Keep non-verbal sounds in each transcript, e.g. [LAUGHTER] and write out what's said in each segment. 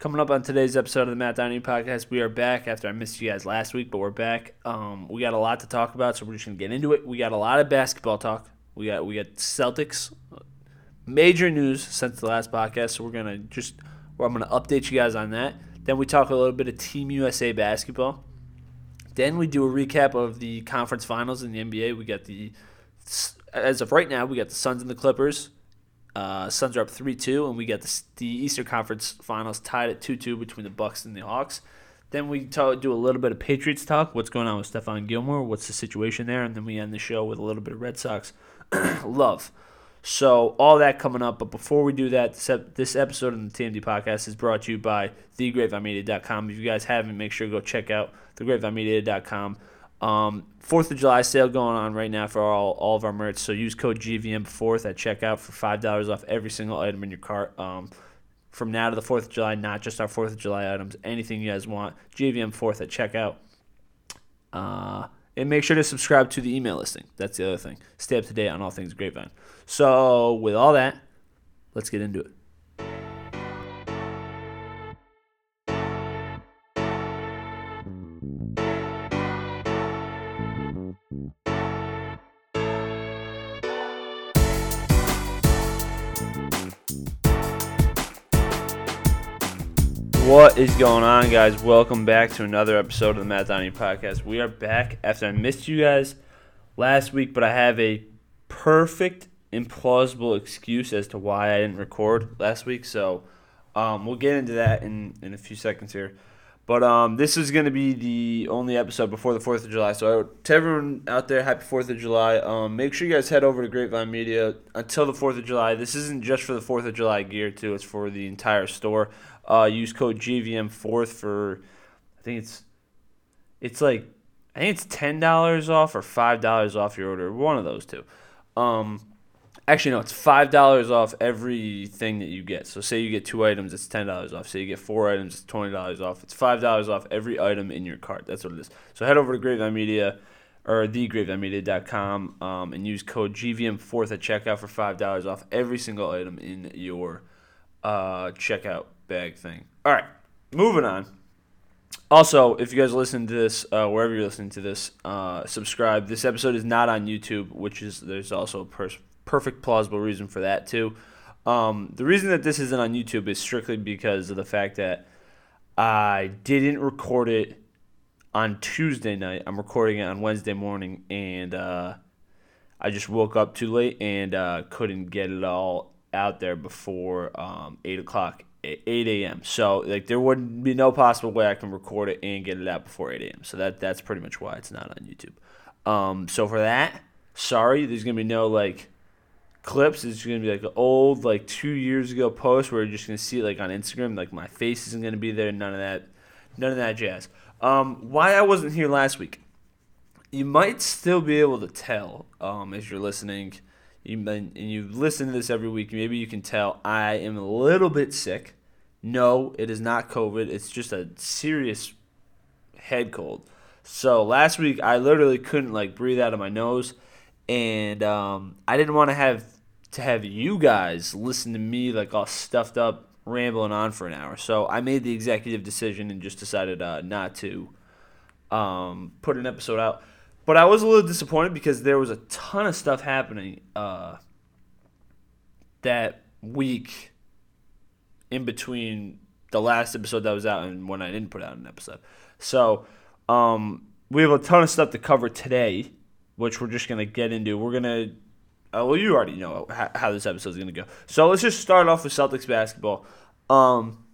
Coming up on today's episode of the Matt Donahue podcast, we are back after I missed you guys last week, but we're back. Um, we got a lot to talk about, so we're just gonna get into it. We got a lot of basketball talk. We got we got Celtics, major news since the last podcast. So we're gonna just, well, I'm gonna update you guys on that. Then we talk a little bit of Team USA basketball. Then we do a recap of the conference finals in the NBA. We got the, as of right now, we got the Suns and the Clippers. Uh, Suns are up three two, and we got the, the Eastern Conference Finals tied at two two between the Bucks and the Hawks. Then we talk, do a little bit of Patriots talk. What's going on with Stephon Gilmore? What's the situation there? And then we end the show with a little bit of Red Sox [CLEARS THROAT] love. So all that coming up. But before we do that, this episode of the TMD podcast is brought to you by thegrapevinemedia.com. If you guys haven't, make sure to go check out thegrapevinemedia.com. Um, Fourth of July sale going on right now for all, all of our merch. So use code GVM Fourth at checkout for five dollars off every single item in your cart. Um, from now to the Fourth of July, not just our Fourth of July items, anything you guys want. GVM Fourth at checkout. Uh, and make sure to subscribe to the email listing. That's the other thing. Stay up to date on all things Grapevine. So with all that, let's get into it. What is going on, guys? Welcome back to another episode of the Matt Donahue Podcast. We are back after I missed you guys last week, but I have a perfect, implausible excuse as to why I didn't record last week. So um, we'll get into that in, in a few seconds here. But um, this is going to be the only episode before the 4th of July. So to everyone out there, happy 4th of July. Um, make sure you guys head over to Grapevine Media until the 4th of July. This isn't just for the 4th of July gear, too. It's for the entire store. Uh, use code GVM fourth for I think it's it's like I think it's ten dollars off or five dollars off your order. One of those two. Um, actually, no, it's five dollars off everything that you get. So say you get two items, it's ten dollars off. Say you get four items, it's twenty dollars off. It's five dollars off every item in your cart. That's what it is. So head over to Grapevine Media or thegrapevinemedia.com um, and use code GVM4th at checkout for $5 off every single item in your uh, checkout bag thing. All right, moving on. Also, if you guys listen to this, uh, wherever you're listening to this, uh, subscribe. This episode is not on YouTube, which is there's also a per- perfect plausible reason for that too. Um, the reason that this isn't on YouTube is strictly because of the fact that I didn't record it on Tuesday night. I'm recording it on Wednesday morning, and uh, I just woke up too late and uh, couldn't get it all out there before um, eight o'clock 8 a.m. So like there would be no possible way I can record it and get it out before 8 a.m. So that that's pretty much why it's not on YouTube. Um, so for that, sorry, there's gonna be no like clips. It's gonna be like an old like two years ago post where you're just gonna see it like on Instagram. Like my face isn't gonna be there. None of that. None of that jazz. Um, why I wasn't here last week. You might still be able to tell um, as you're listening you and you listen to this every week, maybe you can tell I am a little bit sick. No, it is not COVID. It's just a serious head cold. So last week I literally couldn't like breathe out of my nose, and um, I didn't want to have to have you guys listen to me like all stuffed up rambling on for an hour. So I made the executive decision and just decided uh, not to um, put an episode out. But I was a little disappointed because there was a ton of stuff happening uh, that week in between the last episode that was out and when I didn't put out an episode. So um, we have a ton of stuff to cover today, which we're just going to get into. We're going to, uh, well, you already know how, how this episode is going to go. So let's just start off with Celtics basketball. Um,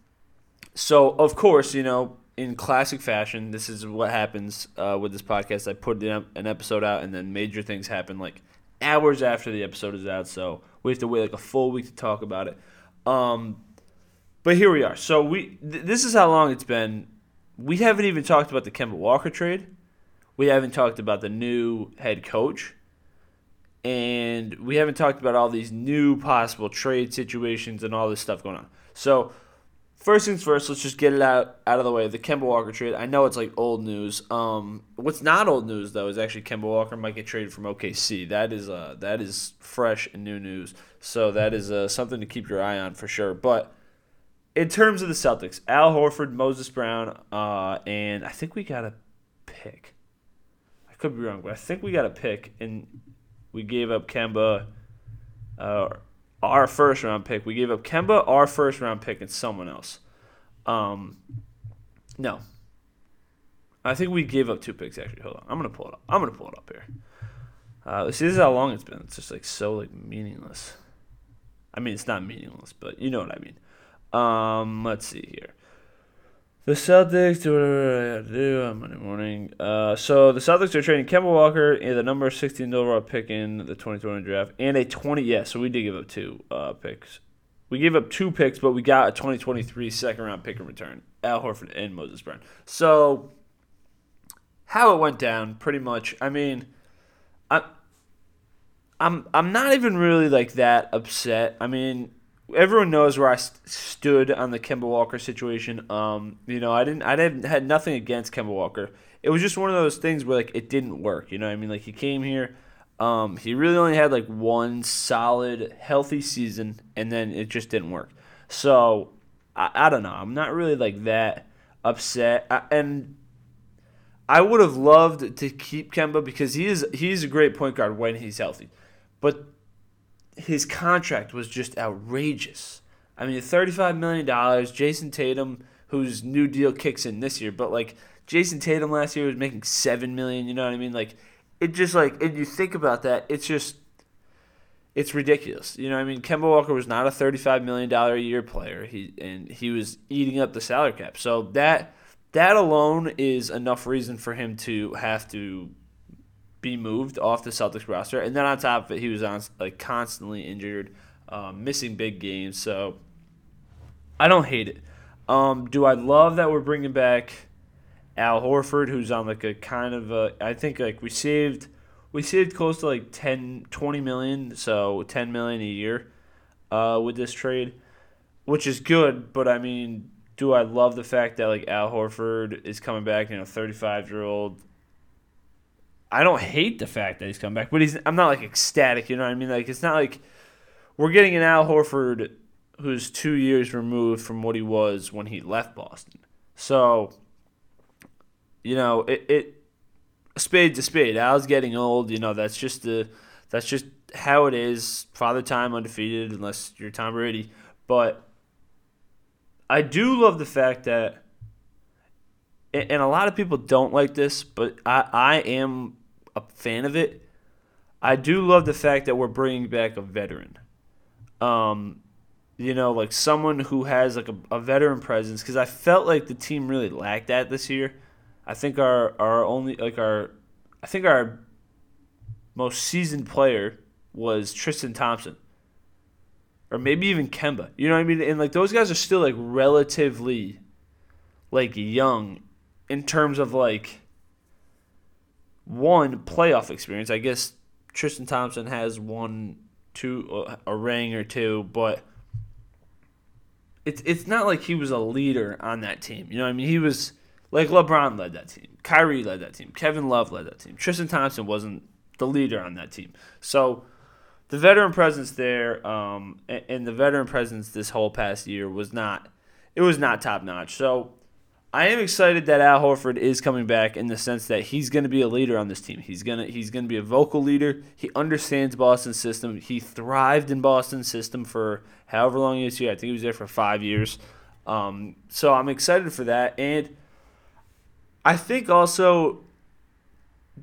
so, of course, you know, in classic fashion, this is what happens uh, with this podcast. I put an episode out, and then major things happen like hours after the episode is out. So we have to wait like a full week to talk about it. Um, but here we are. So we th- this is how long it's been. We haven't even talked about the Kemba Walker trade. We haven't talked about the new head coach. And we haven't talked about all these new possible trade situations and all this stuff going on. So First things first, let's just get it out out of the way. The Kemba Walker trade. I know it's like old news. Um, what's not old news though is actually Kemba Walker might get traded from OKC. That is uh that is fresh and new news. So that is uh, something to keep your eye on for sure. But in terms of the Celtics, Al Horford, Moses Brown, uh, and I think we got a pick. I could be wrong, but I think we got a pick, and we gave up Kemba, uh, our first round pick. We gave up Kemba, our first round pick, and someone else. Um, no. I think we gave up two picks actually. Hold on, I'm gonna pull it up. I'm gonna pull it up here. Uh, see, this is how long it's been. It's just like so like meaningless. I mean, it's not meaningless, but you know what I mean. Um, let's see here. The Celtics do whatever I gotta do on Monday morning. Uh, so the Celtics are trading Kemba Walker and the number 16 overall pick in the 2020 draft and a 20. Yeah, so we did give up two uh, picks. We gave up two picks, but we got a 2023 second round pick in return. Al Horford and Moses Brown. So how it went down, pretty much. I mean, I, I'm I'm not even really like that upset. I mean, everyone knows where I st- stood on the Kemba Walker situation. Um, you know, I didn't, I didn't had nothing against Kemba Walker. It was just one of those things where like it didn't work. You know, I mean, like he came here, um, he really only had like one solid, healthy season, and then it just didn't work. So I, I don't know. I'm not really like that upset, I, and I would have loved to keep Kemba because he is he's a great point guard when he's healthy, but his contract was just outrageous. I mean, $35 million, Jayson Tatum, whose new deal kicks in this year, but like Jayson Tatum last year was making 7 million, you know what I mean? Like, it just like, and you think about that, it's just, it's ridiculous. You know, I mean, Kemba Walker was not a $35 million a year player, he and he was eating up the salary cap. So that, that alone is enough reason for him to have to be moved off the Celtics roster. And then on top of it, he was on like constantly injured, um, missing big games. So I don't hate it. Um, do I love that we're bringing back Al Horford, who's on like a kind of a, I think like we saved we saved close to like 10, 20 million, so 10 million a year uh, with this trade, which is good. But I mean, do I love the fact that like Al Horford is coming back? You know, 35 year old I don't hate the fact that he's come back, but he's I'm not like ecstatic. You know what I mean? Like it's not like we're getting an Al Horford who's two years removed from what he was when he left Boston. So, you know, it, it spade to spade. Al's getting old. You know, that's just the that's just how it is. Father time undefeated, unless you're Tom Brady. But I do love the fact that and a lot of people don't like this, but I, I am a fan of it. I do love the fact that we're bringing back a veteran. Um, you know, like someone who has like a, a veteran presence because I felt like the team really lacked that this year. I think our our only like our I think our most seasoned player was Tristan Thompson. Or maybe even Kemba. You know what I mean? And like those guys are still like relatively like young in terms of like one playoff experience. I guess Tristan Thompson has one, two, a ring or two, but it's it's not like he was a leader on that team. You know what I mean? He was like LeBron led that team, Kyrie led that team, Kevin Love led that team. Tristan Thompson wasn't the leader on that team, so. The veteran presence there, um, and the veteran presence this whole past year was not, it was not top notch. So I am excited that Al Horford is coming back in the sense that he's going to be a leader on this team. He's gonna he's going to be a vocal leader. He understands Boston's system. He thrived in Boston's system for however long he was here. I think he was there for five years. Um, so I'm excited for that, and I think also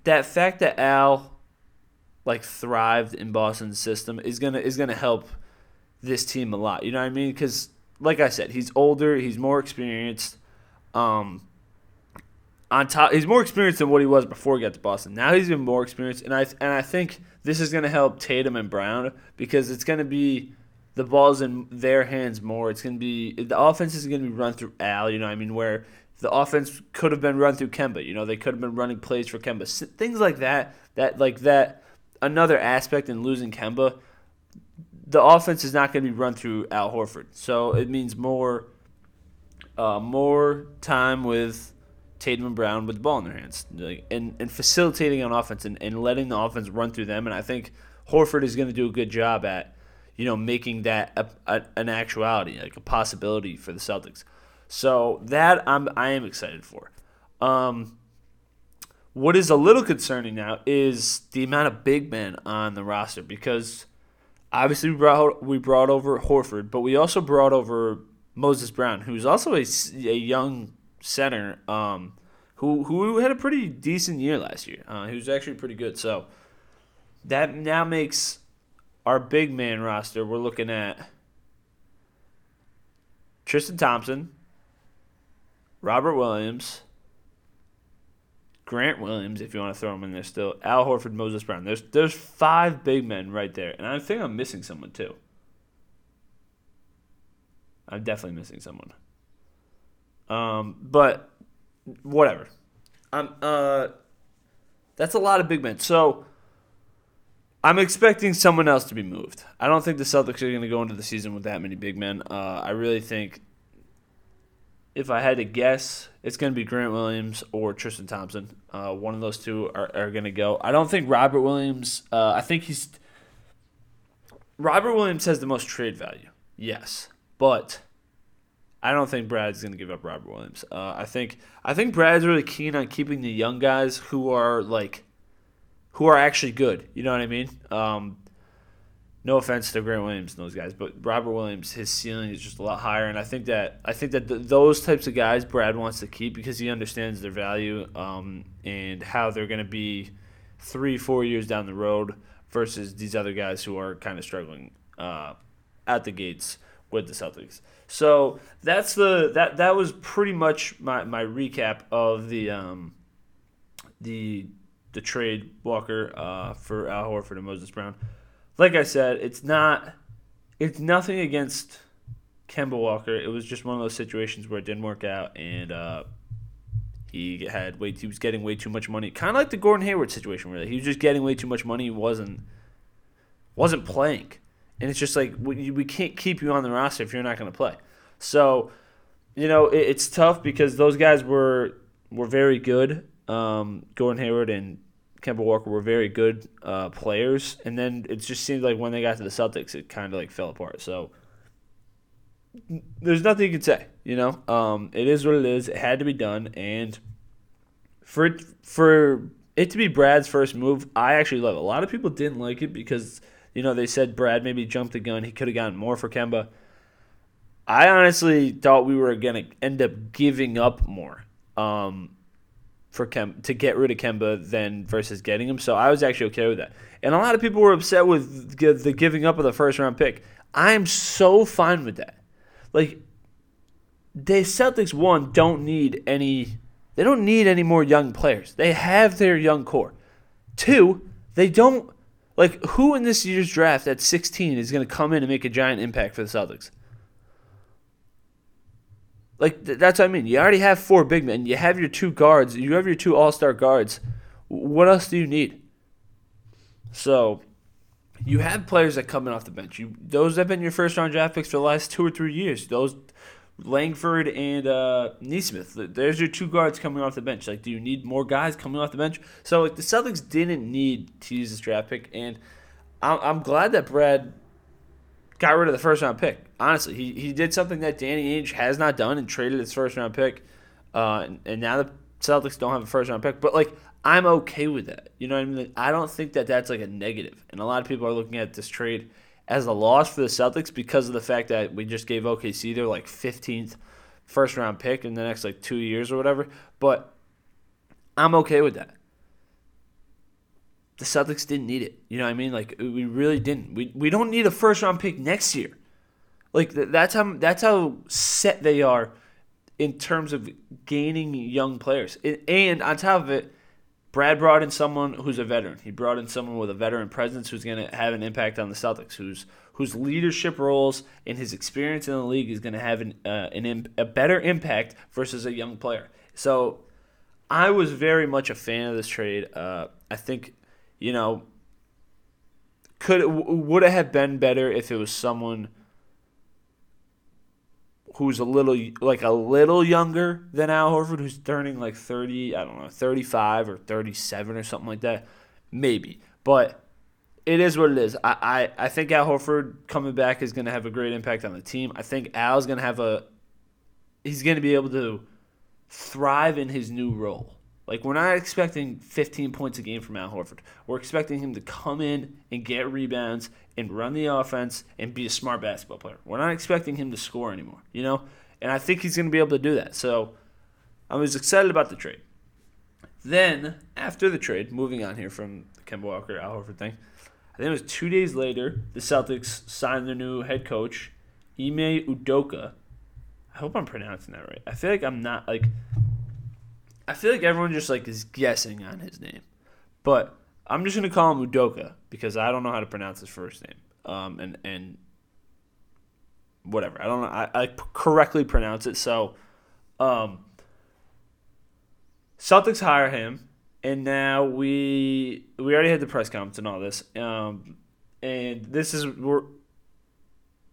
that fact that Al like thrived in Boston's system is gonna is gonna help this team a lot. You know what I mean? Because like I said, he's older, he's more experienced. Um, on top, he's more experienced than what he was before he got to Boston. Now he's even more experienced, and I and I think this is going to help Tatum and Brown because it's going to be the ball's in their hands more. It's going to be the offense is going to be run through Al. You know, I mean, where the offense could have been run through Kemba. You know, they could have been running plays for Kemba. Things like that. That like that. Another aspect in losing Kemba, the offense is not going to be run through Al Horford. So it means more uh, more time with Tatum and Brown with the ball in their hands, and and facilitating on offense and, and letting the offense run through them. And I think Horford is going to do a good job at, you know, making that a, a, an actuality, like a possibility for the Celtics. So that I'm I am excited for. Um, what is a little concerning now is the amount of big men on the roster because obviously we brought we brought over Horford, but we also brought over Moses Brown, who's also a, a young center um, who who had a pretty decent year last year. Uh, he was actually pretty good. So that now makes our big man roster. We're looking at Tristan Thompson, Robert Williams. Grant Williams, if you want to throw him in there still, Al Horford, Moses Brown. There's there's five big men right there, and I think I'm missing someone too. I'm definitely missing someone. Um, but whatever. I'm uh, that's a lot of big men. So I'm expecting someone else to be moved. I don't think the Celtics are going to go into the season with that many big men. Uh, I really think if I had to guess, it's going to be Grant Williams or Tristan Thompson. Uh, one of those two are, are going to go. I don't think Robert Williams. Uh, I think he's Robert Williams has the most trade value. Yes, but I don't think Brad's going to give up Robert Williams. Uh, I think I think Brad's really keen on keeping the young guys who are like who are actually good. You know what I mean? Um, no offense to Grant Williams and those guys, but Robert Williams, his ceiling is just a lot higher, and I think that I think that th- those types of guys Brad wants to keep because he understands their value um, and how they're going to be three, four years down the road versus these other guys who are kind of struggling uh, at the gates with the Celtics. So that's the that that was pretty much my, my recap of the um, the the trade Walker uh, for Al Horford and Moses Brown like I said, it's not it's nothing against Kemba Walker. It was just one of those situations where it didn't work out and uh, he had way he was getting way too much money. Kind of like the Gordon Hayward situation really. He was just getting way too much money. He wasn't wasn't playing. And it's just like we, we can't keep you on the roster if you're not going to play. So, you know, it, it's tough because those guys were were very good. Um, Gordon Hayward and Kemba Walker were very good uh, players, and then it just seemed like when they got to the Celtics, it kind of like fell apart. So there's nothing you can say, you know. Um, it is what it is. It had to be done, and for it, for it to be Brad's first move, I actually love it. A lot of people didn't like it because you know they said Brad maybe jumped the gun. He could have gotten more for Kemba. I honestly thought we were gonna end up giving up more. Um, for Kem to get rid of Kemba than versus getting him. So I was actually okay with that. And a lot of people were upset with the giving up of the first round pick. I'm so fine with that. Like the Celtics one don't need any they don't need any more young players. They have their young core. Two, they don't like who in this year's draft at 16 is going to come in and make a giant impact for the Celtics? Like that's what I mean. You already have four big men. You have your two guards. You have your two All Star guards. What else do you need? So, you have players that come in off the bench. You those have been your first round draft picks for the last two or three years. Those Langford and uh, Nesmith. There's your two guards coming off the bench. Like, do you need more guys coming off the bench? So, like, the Celtics didn't need to use this draft pick, and I'm, glad that Brad got rid of the first round pick. Honestly, he, he did something that Danny Ainge has not done and traded his first round pick. Uh, and, and, now the Celtics don't have a first round pick. But like, I'm okay with that. You know what I mean? I don't think that that's like a negative. And a lot of people are looking at this trade as a loss for the Celtics because of the fact that we just gave OKC their like 15th first round pick in the next like two years or whatever. But I'm okay with that the Celtics didn't need it. You know what I mean? Like we really didn't. We we don't need a first round pick next year. Like that's how that's how set they are in terms of gaining young players. And on top of it, Brad brought in someone who's a veteran. He brought in someone with a veteran presence who's going to have an impact on the Celtics, whose whose leadership roles and his experience in the league is going to have an, uh, an a better impact versus a young player. So I was very much a fan of this trade. Uh, I think you know, could would it have been better if it was someone who's a little like a little younger than Al Horford, who's turning like thirty, I don't know, thirty five or thirty seven or something like that, maybe. But it is what it is. I, I, I think Al Horford coming back is going to have a great impact on the team. I think Al's going to have a he's going to be able to thrive in his new role. Like we're not expecting 15 points a game from Al Horford. We're expecting him to come in and get rebounds and run the offense and be a smart basketball player. We're not expecting him to score anymore, you know? And I think he's going to be able to do that. So I was excited about the trade. Then, after the trade, moving on here from the Kemba Walker Al Horford thing, I think it was two days later, the Celtics signed their new head coach, Ime Udoka. I hope I'm pronouncing that right. I feel like I'm not like I feel like everyone just like is guessing on his name, but I'm just gonna call him Udoka because I don't know how to pronounce his first name. Um, and and whatever I don't know I, I correctly pronounce it. So, um, Celtics hire him, and now we we already had the press conference and all this. Um, and this is we're,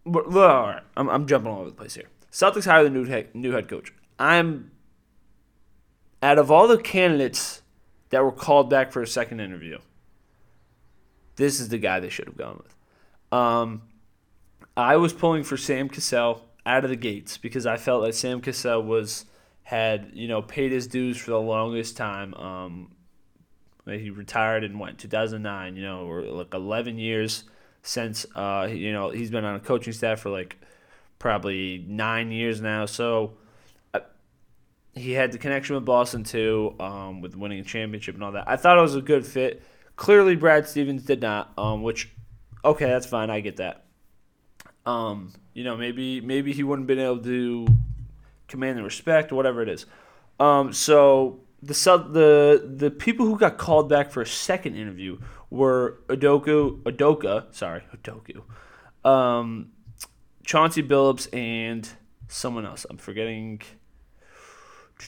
we're all right. I'm I'm jumping all over the place here. Celtics hire the new head, new head coach. I'm out of all the candidates that were called back for a second interview, this is the guy they should have gone with. Um, I was pulling for Sam Cassell out of the gates because I felt like Sam Cassell was had you know paid his dues for the longest time. Um, he retired in what 2009, you know, or like 11 years since uh, you know he's been on a coaching staff for like probably nine years now. So he had the connection with Boston too, um, with winning a championship and all that. I thought it was a good fit. Clearly, Brad Stevens did not, um, which okay, that's fine. I get that. Um, you know, maybe maybe he wouldn't have been able to command the respect or whatever it is. Um, so the the the people who got called back for a second interview were Udoka, Udoka, sorry, Udoku, um, Chauncey Billups, and someone else. I'm forgetting.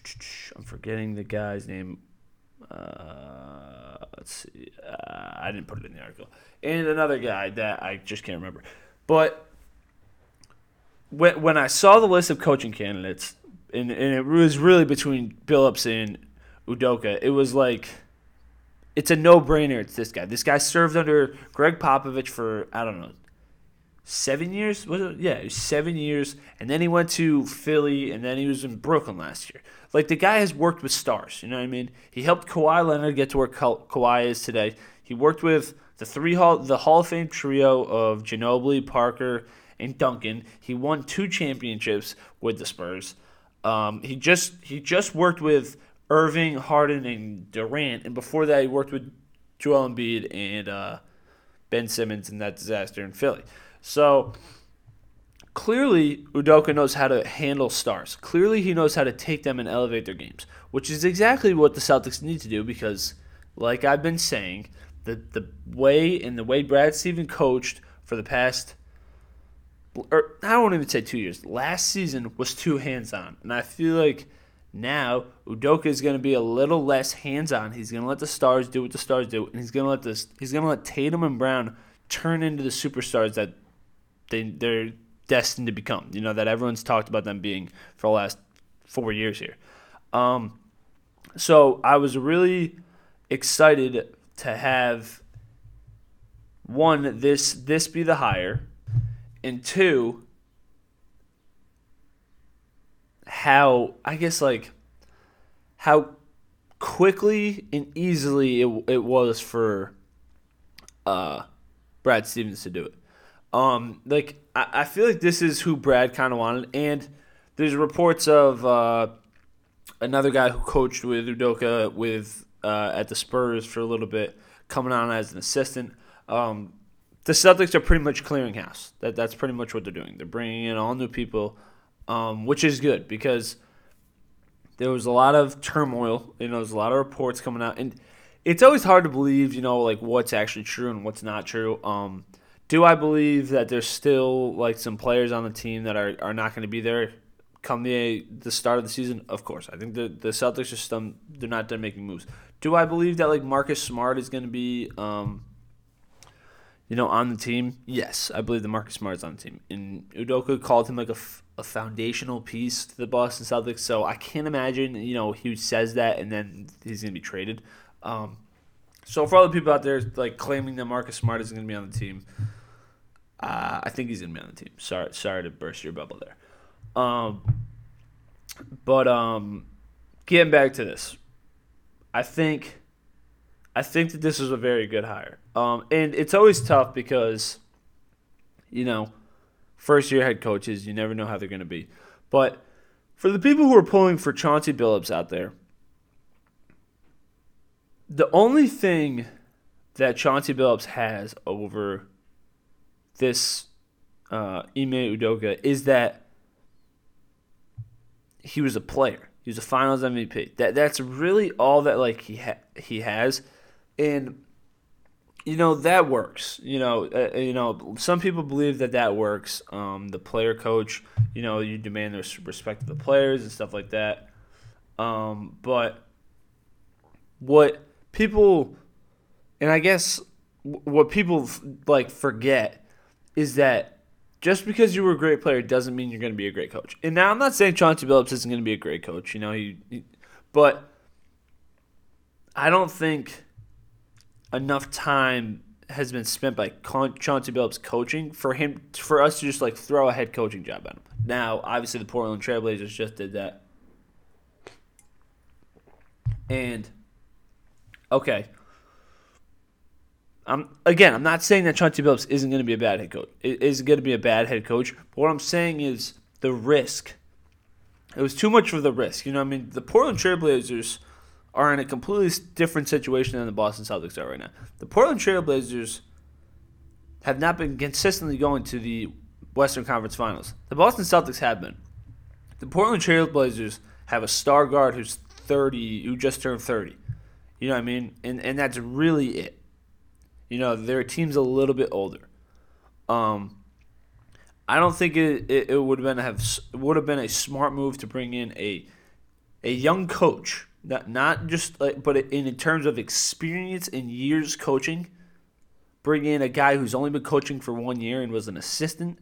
[TSK] I'm forgetting the guy's name. Uh, let's see. Uh, I didn't put it in the article. And another guy that I just can't remember. But when, when I saw the list of coaching candidates, and, and it was really between Billups and Udoka, it was like it's a no brainer. It's this guy. This guy served under Gregg Popovich for I don't know seven years. Was it? Yeah, it was seven years, and then he went to Philly, and then he was in Brooklyn last year. Like the guy has worked with stars. You know what I mean? He helped Kawhi Leonard get to where Ka- Kawhi is today. He worked with the three hall, the Hall of Fame trio of Ginobili, Parker, and Duncan. He won two championships with the Spurs. Um, he just he just worked with Irving, Harden, and Durant, and before that he worked with Joel Embiid and uh, Ben Simmons in that disaster in Philly. So clearly, Udoka knows how to handle stars. Clearly, he knows how to take them and elevate their games, which is exactly what the Celtics need to do because, like I've been saying, the, the way and the way Brad Steven coached for the past, or I won't even say two years, last season was too hands on. And I feel like now Udoka is going to be a little less hands on. He's going to let the stars do what the stars do, and he's going to let this. He's going to let Tatum and Brown turn into the superstars that they they're destined to become. You know that everyone's talked about them being for the last four years here. Um, so I was really excited to have one this this be the hire, and two how I guess like how quickly and easily it, it was for uh, Brad Stevens to do it. Um, like I, I feel like this is who Brad kind of wanted, and there's reports of uh, another guy who coached with Udoka with uh, at the Spurs for a little bit, coming on as an assistant. Um, the Celtics are pretty much clearing house. That that's pretty much what they're doing. They're bringing in all new people, um, which is good because there was a lot of turmoil. You know, there's a lot of reports coming out, and it's always hard to believe. You know, like what's actually true and what's not true. Um, do I believe that there's still like some players on the team that are, are not going to be there come the the start of the season? Of course, I think the the Celtics are still they're not done making moves. Do I believe that like Marcus Smart is going to be um, you know on the team? Yes, I believe that Marcus Smart is on the team. And Udoka called him like a, a foundational piece to the Boston Celtics, so I can't imagine you know he says that and then he's going to be traded. Um, So for all the people out there like claiming that Marcus Smart is going to be on the team, uh, I think he's to be on the team. Sorry, sorry to burst your bubble there. Um, but um, getting back to this, I think, I think that this is a very good hire. Um, and it's always tough because, you know, first year head coaches, you never know how they're to be. But for the people who are pulling for Chauncey Billups out there, the only thing that Chauncey Billups has over this uh, Ime Udoka is that he was a player. He was a Finals MVP. That that's really all that like he ha- he has, and you know that works. You know, uh, you know some people believe that that works. Um, the player coach, you know, you demand the respect of the players and stuff like that. Um, but what people, and I guess what people like forget is that just because you were a great player doesn't mean you're going to be a great coach. And now I'm not saying Chauncey Billups isn't going to be a great coach. You know, he, he but I don't think enough time has been spent by Chauncey Billups coaching for him for us to just like throw a head coaching job at him. Now, obviously, the Portland Trailblazers just did that, and okay. I'm again. I'm not saying that Chauncey Billups isn't going to be a bad head coach. Is going to be a bad head coach. But what I'm saying is the risk. It was too much for the risk. You know, I mean, the Portland Trailblazers are in a completely different situation than the Boston Celtics are right now. The Portland Trailblazers have not been consistently going to the Western Conference Finals. The Boston Celtics have been. The Portland Trailblazers have a star guard who's 30, who just turned 30. You know what I mean? And and that's really it. You know, their team's a little bit older. Um, I don't think it, it, it would have been have would have been a smart move to bring in a a young coach not not just like, but in, in terms of experience and years coaching, bring in a guy who's only been coaching for one year and was an assistant.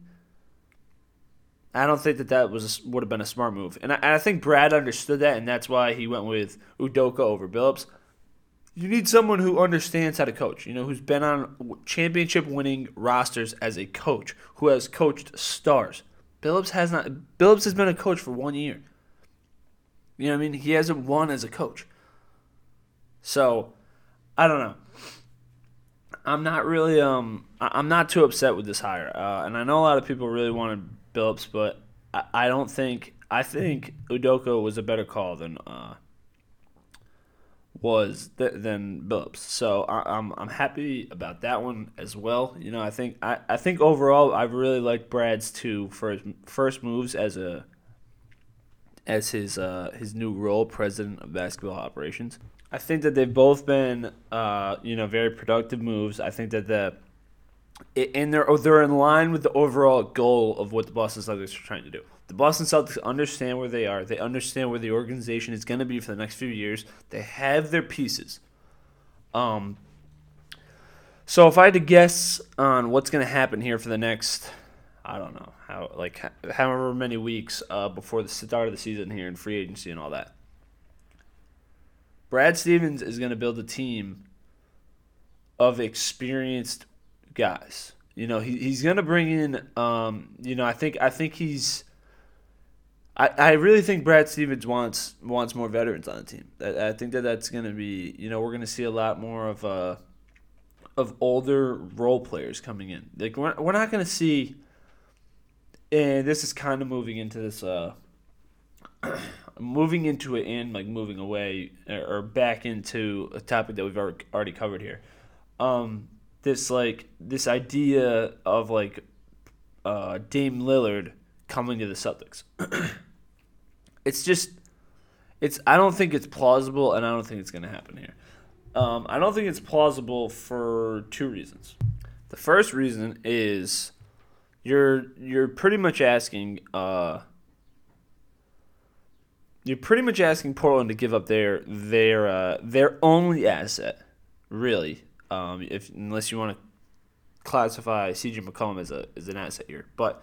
I don't think that that was would have been a smart move, and I, I think Brad understood that, and that's why he went with Udoka over Billups. You need someone who understands how to coach, you know, who's been on championship winning rosters as a coach, who has coached stars. Billups has not. Billups has been a coach for one year. You know what I mean? He hasn't won as a coach. So, I don't know. I'm not really um I'm not too upset with this hire. Uh, and I know a lot of people really wanted Billups, but I, I don't think I think Udoka was a better call than uh, was th- than Billups. So I, am I'm, I'm happy about that one as well. You know, I think I, I think overall I really liked Brad's two first first moves as a as his uh, his new role, president of basketball operations. I think that they've both been uh, you know very productive moves. I think that the and they're they're in line with the overall goal of what the Boston Celtics are trying to do. The Boston Celtics understand where they are. They understand where the organization is going to be for the next few years. They have their pieces. Um. So if I had to guess on what's going to happen here for the next I don't know how like however many weeks uh, before the start of the season here in free agency and all that. Brad Stevens is going to build a team of experienced guys. You know, he, he's going to bring in. Um, you know, I think I think he's. I, I really think Brad Stevens wants wants more veterans on the team. I, I think that that's going to be. You know, we're going to see a lot more of uh, of older role players coming in. Like we're, we're not going to see and this is kind of moving into this uh [CLEARS THROAT] moving into it and like moving away or back into a topic that we've already covered here um this like this idea of like uh Dame Lillard coming to the Celtics [CLEARS THROAT] it's just it's I don't think it's plausible and I don't think it's going to happen here um I don't think it's plausible for two reasons the first reason is you're you're pretty much asking uh, you're pretty much asking Portland to give up their their uh, their only asset, really. Um, if unless you want to classify CJ McCollum as a as an asset here, but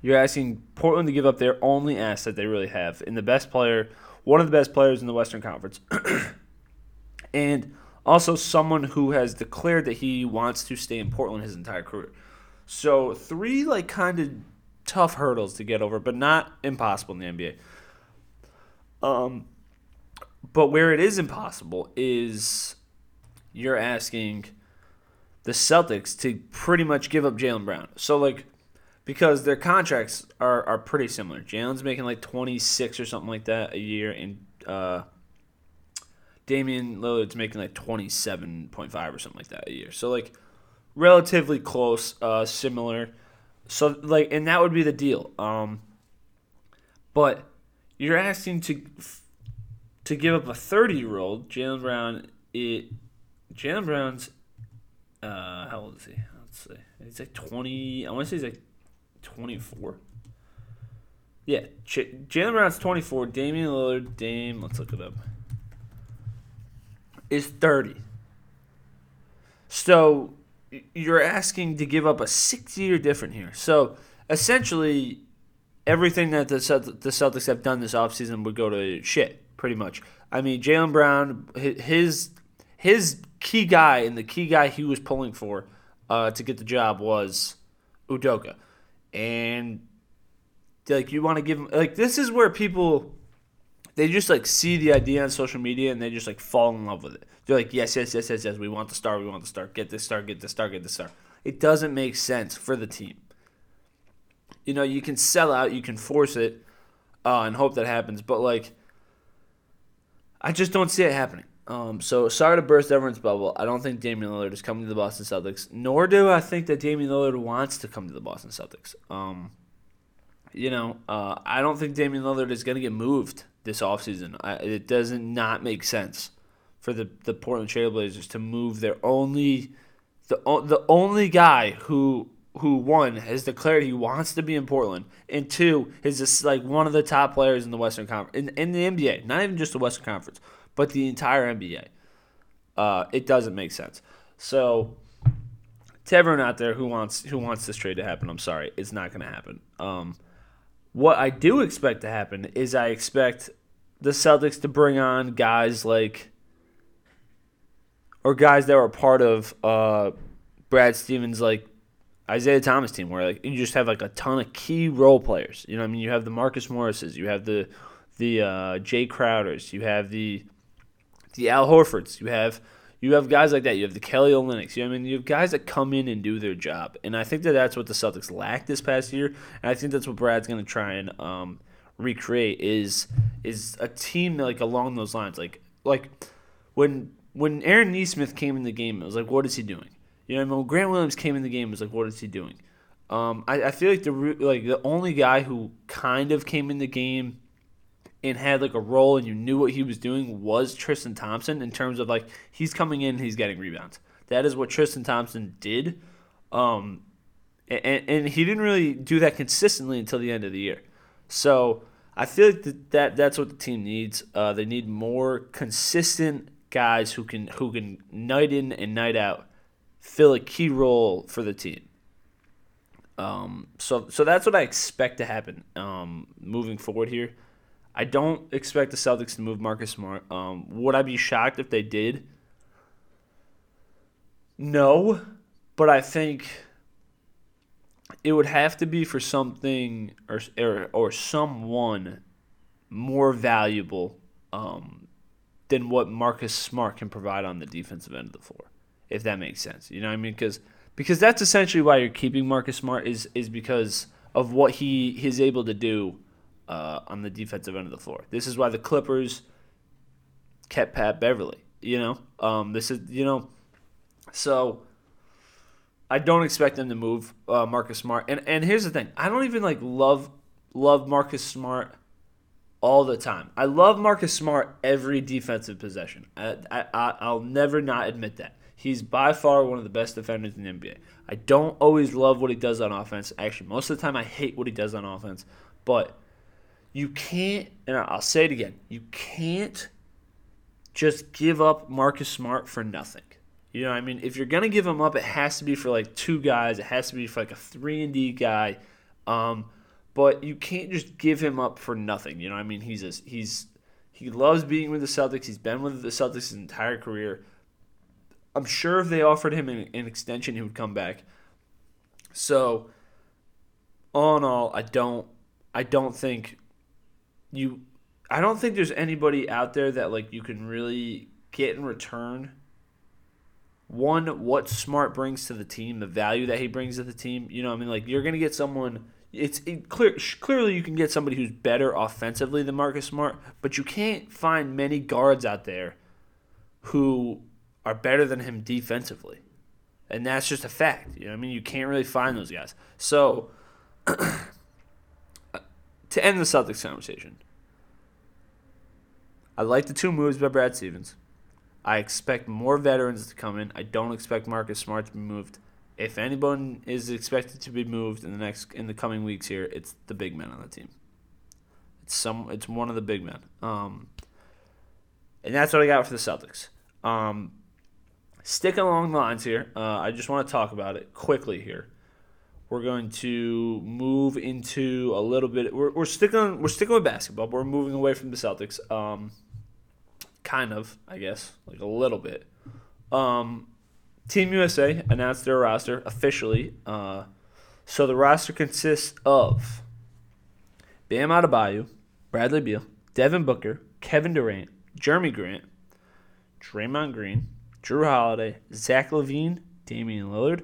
you're asking Portland to give up their only asset they really have in the best player, one of the best players in the Western Conference, [CLEARS THROAT] and Also, someone who has declared that he wants to stay in Portland his entire career. So three like kind of tough hurdles to get over, but not impossible in the NBA. Um, but where it is impossible is you're asking the Celtics to pretty much give up Jaylen Brown. So like because their contracts are, are pretty similar. Jaylen's making like 26 or something like that a year, and uh, Damian Lillard's making like 27.5 or something like that a year. So like relatively close, uh, similar. So like, and that would be the deal. Um, but you're asking to to give up a 30 year old Jaylen Brown. It Jaylen Brown's uh, how old is he? Let's see. He's like 20. I want to say he's like 24. Yeah, Ch- Jaylen Brown's 24. Damian Lillard, Dame, let's look it up, is 30. So you're asking to give up a six year difference here. So essentially, everything that the, the Celtics have done this offseason would go to shit, pretty much. I mean, Jaylen Brown, his his key guy and the key guy he was pulling for uh, to get the job was Udoka and like you want to give them like this is where people they just like see the idea on social media and they just like fall in love with it. They're like, yes, yes, yes, yes, yes. We want the star. We want the star. Get this star. Get this star. Get this star. It doesn't make sense for the team. You know, you can sell out. You can force it, uh, and hope that happens. But like, I just don't see it happening. Um, so sorry to burst everyone's bubble. I don't think Damian Lillard is coming to the Boston Celtics, nor do I think that Damian Lillard wants to come to the Boston Celtics. Um, you know, uh, I don't think Damian Lillard is going to get moved this offseason. It doesn't not make sense for the, the Portland Trailblazers to move their only the the only guy who who one has declared he wants to be in Portland, and two is just like one of the top players in the Western Conference in, in the NBA, not even just the Western Conference but the entire NBA. Uh, it doesn't make sense. So to everyone out there who wants who wants this trade to happen, I'm sorry, it's not going to happen. Um, what I do expect to happen is I expect the Celtics to bring on guys like or guys that were part of uh, Brad Stevens like Isaiah Thomas team where like you just have like a ton of key role players. You know, I mean, you have the Marcus Morrises, you have the the uh, Jae Crowders, you have the the Al Horfords. You have you have guys like that. You have the Kelly Olynyk's. You know I mean you have guys that come in and do their job, and I think that that's what the Celtics lacked this past year, and I think that's what Brad's going to try and um, recreate is is a team like along those lines. Like like when when Aaron Nesmith came in the game, it was like, what is he doing? You know, I mean, when Grant Williams came in the game, it was like, what is he doing? Um, I, I feel like the like the only guy who kind of came in the game and had like a role and you knew what he was doing was Tristan Thompson in terms of like he's coming in, he's getting rebounds. That is what Tristan Thompson did. Um, and, and he didn't really do that consistently until the end of the year. So I feel like that, that that's what the team needs. Uh, they need more consistent guys who can who can night in and night out fill a key role for the team. Um, so so that's what I expect to happen um, moving forward here. I don't expect the Celtics to move Marcus Smart. Um, would I be shocked if they did? No, but I think it would have to be for something or or, or someone more valuable um, than what Marcus Smart can provide on the defensive end of the floor, if that makes sense. You know what I mean? Because because that's essentially why you're keeping Marcus Smart is is because of what he is able to do uh, on the defensive end of the floor. This is why the Clippers kept Pat Beverley. You know, um, this is you know, so I don't expect them to move uh, Marcus Smart. And and here's the thing: I don't even like love love Marcus Smart all the time. I love Marcus Smart every defensive possession. I, I I'll never not admit that. He's by far one of the best defenders in the NBA. I don't always love what he does on offense. Actually, most of the time I hate what he does on offense. But you can't, and I'll say it again, you can't just give up Marcus Smart for nothing. You know, I mean, if you're gonna give him up, it has to be for like two guys. It has to be for like a three and D guy. Um, but you can't just give him up for nothing. You know, I mean, he's a, he's he loves being with the Celtics. He's been with the Celtics his entire career. I'm sure if they offered him an, an extension, he would come back. So, all in all, I don't, I don't think you, I don't think there's anybody out there that like you can really get in return. One, what Smart brings to the team, the value that he brings to the team. You know, I mean, like you're gonna get someone. It's it clear clearly you can get somebody who's better offensively than Marcus Smart, but you can't find many guards out there who are better than him defensively. And that's just a fact. You know, I mean, you can't really find those guys. So, [CLEARS THROAT] to end the Celtics conversation, I like the two moves by Brad Stevens. I expect more veterans to come in. I don't expect Marcus Smart to be moved. If anyone is expected to be moved in the next in the coming weeks here, it's the big men on the team. It's some. It's one of the big men. Um, and that's what I got for the Celtics. Um, sticking along the lines here, uh, I just want to talk about it quickly here. We're going to move into a little bit. We're, we're sticking. We're sticking with basketball. But we're moving away from the Celtics. Um, kind of, I guess, like a little bit. Um, Team USA announced their roster officially. Uh, so the roster consists of Bam Adebayo, Bradley Beal, Devin Booker, Kevin Durant, Jerami Grant, Draymond Green, Jrue Holiday, Zach LaVine, Damian Lillard,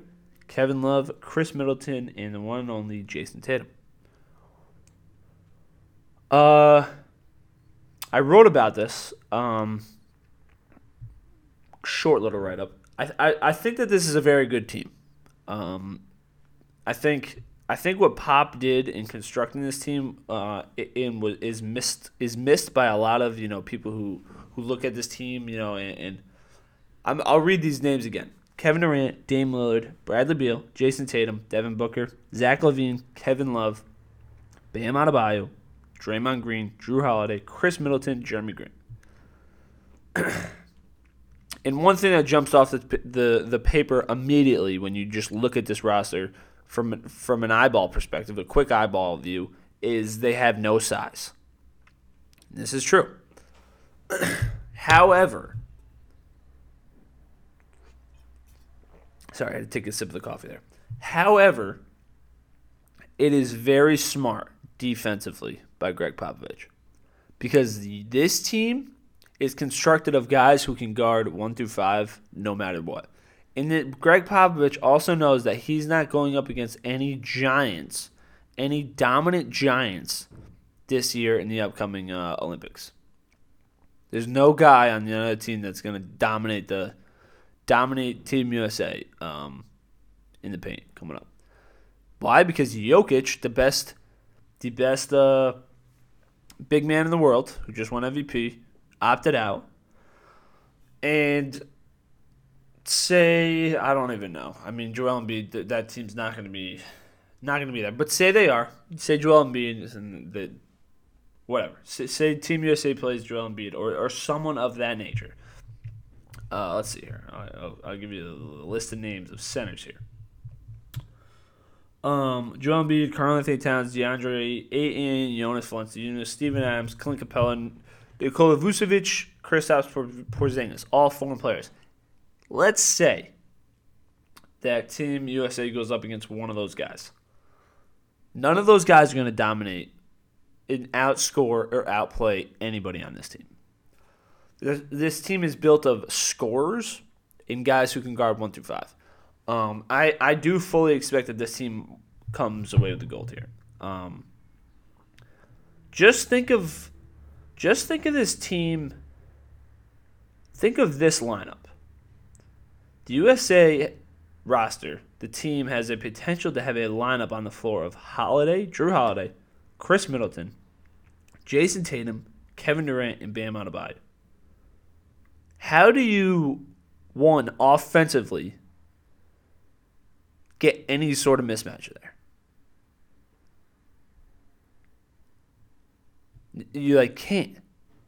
Kevin Love, Khris Middleton, and the one and only Jayson Tatum. Uh, I wrote about this. Um, short little write up. I, I I think that this is a very good team. Um, I think I think what Pop did in constructing this team uh, in was is missed is missed by a lot of you know people who who look at this team you know and, and I'm, I'll read these names again. Kevin Durant, Dame Lillard, Bradley Beal, Jayson Tatum, Devin Booker, Zach LaVine, Kevin Love, Bam Adebayo, Draymond Green, Jrue Holiday, Khris Middleton, Jerami Grant. [CLEARS THROAT] and one thing that jumps off the, the the paper immediately when you just look at this roster from from an eyeball perspective, a quick eyeball view, is they have no size. This is true. [CLEARS THROAT] However, sorry, I had to take a sip of the coffee there. However, it is very smart defensively by Gregg Popovich because this team is constructed of guys who can guard one through five no matter what. And that Gregg Popovich also knows that he's not going up against any giants, any dominant giants this year in the upcoming uh, Olympics. There's no guy on the other team that's going to dominate the dominate Team USA um, in the paint coming up. Why? Because Jokic, the best, the best uh, big man in the world, who just won MVP, opted out, and say I don't even know. I mean, Joel Embiid, th- that team's not going to be not going to be there. But say they are. Say Joel Embiid and the whatever. Say, say Team USA plays Joel Embiid or or someone of that nature. Uh, let's see here. I'll, I'll, give you a list of names of centers here. Um, Joel Embiid, Karl-Anthony Towns, DeAndre Ayton, Jonas Valanciunas, Steven Adams, Clint Capela, Nikola Vucevic, Kristaps Porzingis, all foreign players. Let's say that Team USA goes up against one of those guys. None of those guys are going to dominate and outscore or outplay anybody on this team. This team is built of scorers and guys who can guard one through five. Um, I, I do fully expect that this team comes away with the gold here. Um, just think of just think of this team. Think of this lineup. The USA roster, the team has a potential to have a lineup on the floor of Holiday, Jrue Holiday, Khris Middleton, Jayson Tatum, Kevin Durant, and Bam Adebayo. How do you, one, offensively, get any sort of mismatch there? You like can't.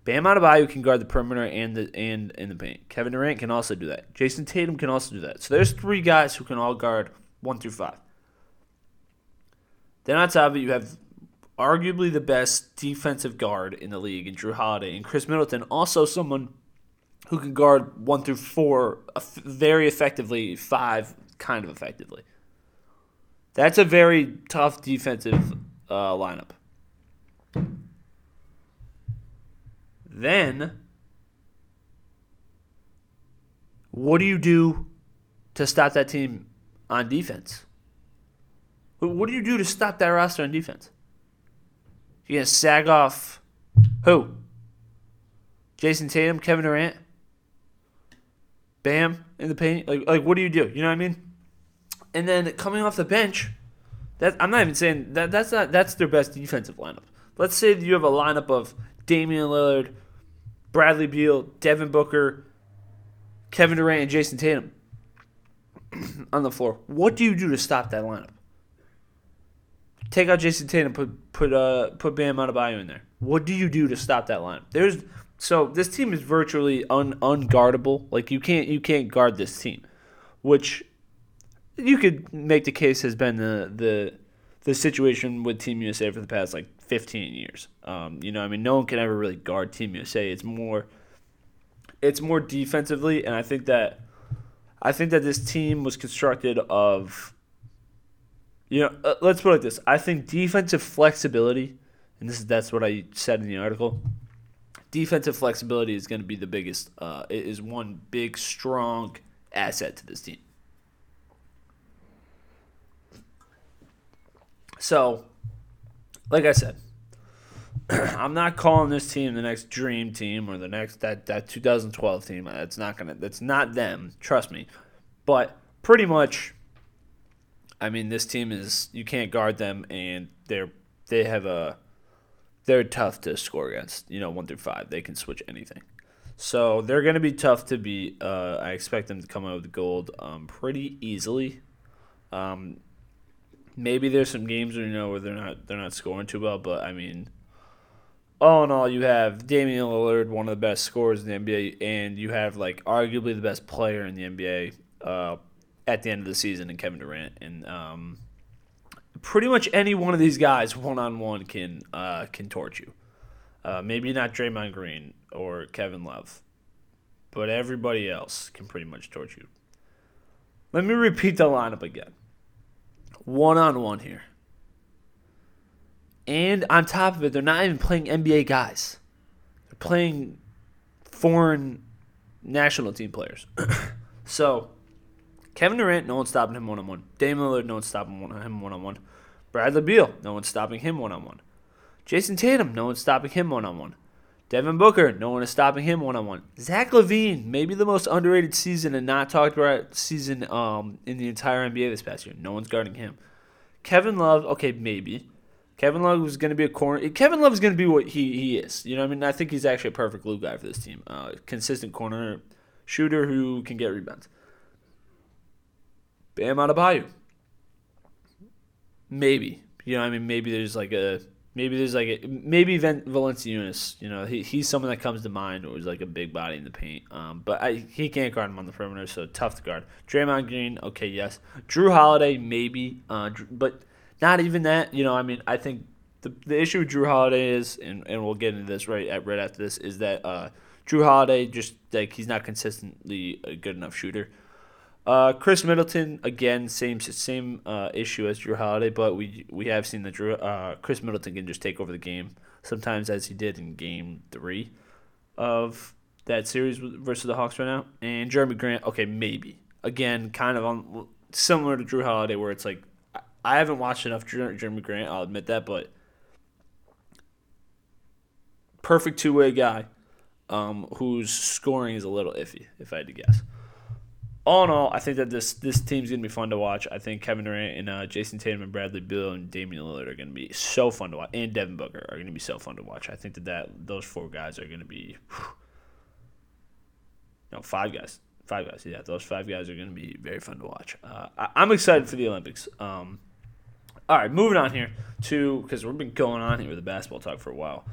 Bam Adebayo can guard the perimeter and the and in the paint. Kevin Durant can also do that. Jayson Tatum can also do that. So there's three guys who can all guard one through five. Then on top of it, you have arguably the best defensive guard in the league and Jrue Holiday and Khris Middleton, also someone who can guard one through four very effectively, five kind of effectively. That's a very tough defensive uh, lineup. Then, what do you do to stop that team on defense? What do you do to stop that roster on defense? You're going to sag off who? Jayson Tatum, Kevin Durant? Bam in the paint? Like, like what do you do? You know what I mean? And then coming off the bench, that I'm not even saying that that's not that's their best defensive lineup. Let's say you have a lineup of Damian Lillard, Bradley Beal, Devin Booker, Kevin Durant, and Jayson Tatum [CLEARS THROAT] on the floor. What do you do to stop that lineup? Take out Jayson Tatum, put put uh put Bam Adebayo in there. What do you do to stop that lineup? There's so this team is virtually un, unguardable. Like you can't you can't guard this team, which you could make the case has been the the the situation with Team USA for the past like 15 years. Um, you know, I mean, no one can ever really guard Team USA. It's more it's more defensively, and I think that I think that this team was constructed of you know, uh, let's put it like this. I think defensive flexibility, and this is that's what I said in the article defensive flexibility is going to be the biggest, uh, is one big, strong asset to this team. So, like I said, [CLEARS THROAT] I'm not calling this team the next dream team or the next that, that 2012 team. That's not gonna. That's not them. Trust me. But pretty much, I mean, this team is you can't guard them, and they're they have a they're tough to score against. You know, one through five, they can switch anything. So they're going to be tough to beat. Uh, I expect them to come out with gold um, pretty easily. Um, maybe there's some games where you know where they're not they're not scoring too well, but I mean, all in all, you have Damian Lillard, one of the best scorers in the NBA, and you have like arguably the best player in the NBA uh, at the end of the season, and Kevin Durant, and um, pretty much any one of these guys one on one can uh, can torch you. Uh, maybe not Draymond Green or Kevin Love, but everybody else can pretty much torch you. Let me repeat the lineup again. One on one here. And on top of it, they're not even playing NBA guys. They're playing foreign national team players. [COUGHS] so Kevin Durant, no one's stopping him one on one. Damian Lillard, no one's stopping him one on one. Bradley Beal, no one's stopping him one on one. Jayson Tatum, no one's stopping him one on one. Devin Booker, no one is stopping him one on one. Zach LaVine, maybe the most underrated season and not talked about season um, in the entire NBA this past year. No one's guarding him. Kevin Love, okay, maybe. Kevin Love was going to be a corner. Kevin Love is going to be what he, he is. You know, what I mean, I think he's actually a perfect glue guy for this team. Uh, consistent corner shooter who can get rebounds. Bam Adebayo. Maybe. You know, I mean, maybe there's like a maybe there's like a maybe Ven- Valanciunas. You know, he, he's someone that comes to mind is like a big body in the paint. Um, but I, he can't guard him on the perimeter, so tough to guard. Draymond Green, okay, yes. Jrue Holiday, maybe, uh, but not even that. You know, I mean, I think the the issue with Jrue Holiday is, and, and we'll get into this right at right after this, is that uh, Jrue Holiday just like he's not consistently a good enough shooter. Uh, Khris Middleton again, same same uh, issue as Jrue Holiday, but we we have seen that Jrue uh, Khris Middleton can just take over the game sometimes, as he did in Game Three of that series versus the Hawks right now. And Jerami Grant, okay, maybe again, kind of on similar to Jrue Holiday, where it's like I haven't watched enough Jerami Grant, I'll admit that, but perfect two way guy, um, whose scoring is a little iffy, if I had to guess all in all, I think that this this team's gonna be fun to watch. I think Kevin Durant and uh, Jayson Tatum and Bradley Beal and Damian Lillard are gonna be so fun to watch, and Devin Booker are gonna be so fun to watch. I think that, that those four guys are gonna be, whew, no, five guys, five guys. Yeah, those five guys are gonna be very fun to watch. Uh, I, am excited for the Olympics. Um, all right, moving on here to because we've been going on here with the basketball talk for a while.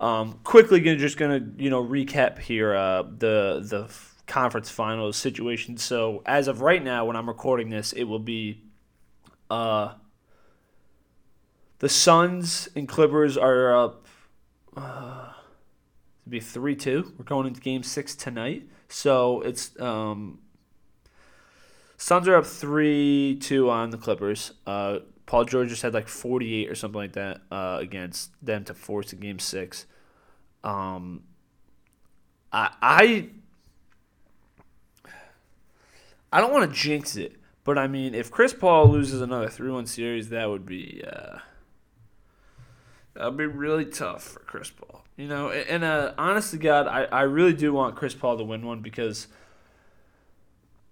Um, quickly, gonna just gonna you know recap here uh, the the conference finals situation. So as of right now, when I'm recording this, it will be uh, the Suns and Clippers are up. Uh, be three two. We're going into Game Six tonight, so it's um, Suns are up three two on the Clippers. Uh, Paul George just had like forty eight or something like that uh, against them to force a Game Six. Um, I I I don't want to jinx it, but I mean, if Chris Paul loses another three one series, that would be uh, that would be really tough for Chris Paul. You know, and uh, honest to God, I, I really do want Chris Paul to win one because –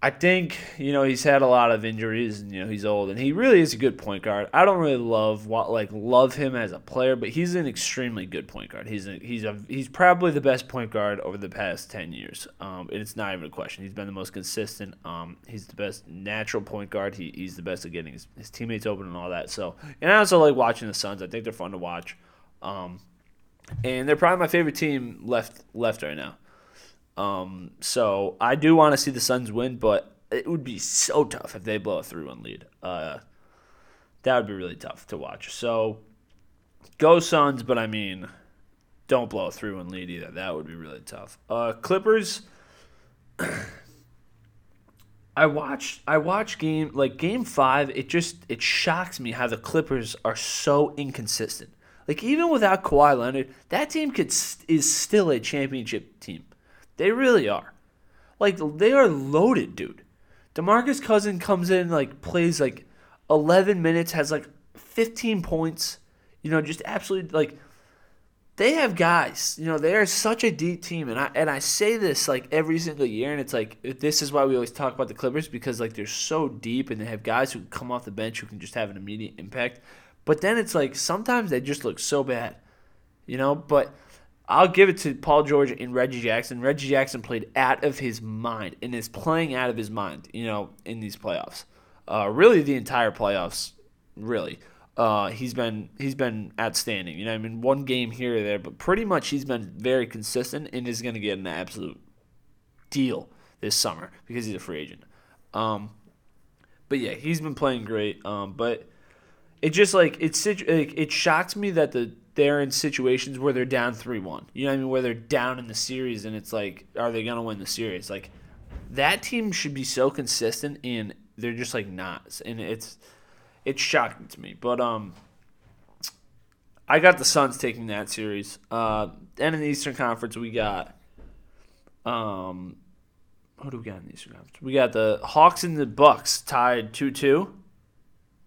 I think you know he's had a lot of injuries and you know he's old and he really is a good point guard. I don't really love what like love him as a player, but he's an extremely good point guard. He's a, he's a he's probably the best point guard over the past ten years. Um, and it's not even a question. He's been the most consistent. Um, he's the best natural point guard. He, he's the best at getting his, his teammates open and all that. So and I also like watching the Suns. I think they're fun to watch. Um, and they're probably my favorite team left left right now. Um, so I do want to see the Suns win, but it would be so tough if they blow a 3 1 lead. Uh, that would be really tough to watch. So go Suns, but I mean, don't blow a 3 1 lead either. That would be really tough. Uh, Clippers. I watched I watched game like game 5 it just it shocks me how the Clippers are so inconsistent. Like even without Kawhi Leonard, that team could is still a championship team. They really are. Like they are loaded, dude. DeMarcus Cousin comes in like plays like 11 minutes, has like 15 points. You know, just absolutely like they have guys. You know, they are such a deep team, and I and I say this like every single year, and it's like this is why we always talk about the Clippers because like they're so deep, and they have guys who can come off the bench who can just have an immediate impact. But then it's like sometimes they just look so bad, you know. But I'll give it to Paul George and Reggie Jackson. Reggie Jackson played out of his mind and is playing out of his mind, you know, in these playoffs. Uh, really, the entire playoffs, really. Uh, he's been he's been outstanding. You know, I mean, one game here or there, but pretty much he's been very consistent and is going to get an absolute deal this summer because he's a free agent. Um, but yeah, he's been playing great. Um, but it just like it's it shocks me that the they're in situations where they're down 3-1. You know what I mean? Where they're down in the series and it's like, are they going to win the series? Like, that team should be so consistent and they're just like not. And it's it's shocking to me. But um I got the Suns taking that series. Uh and in the Eastern Conference we got um who do we got in the Eastern Conference? We got the Hawks and the Bucks tied 2-2.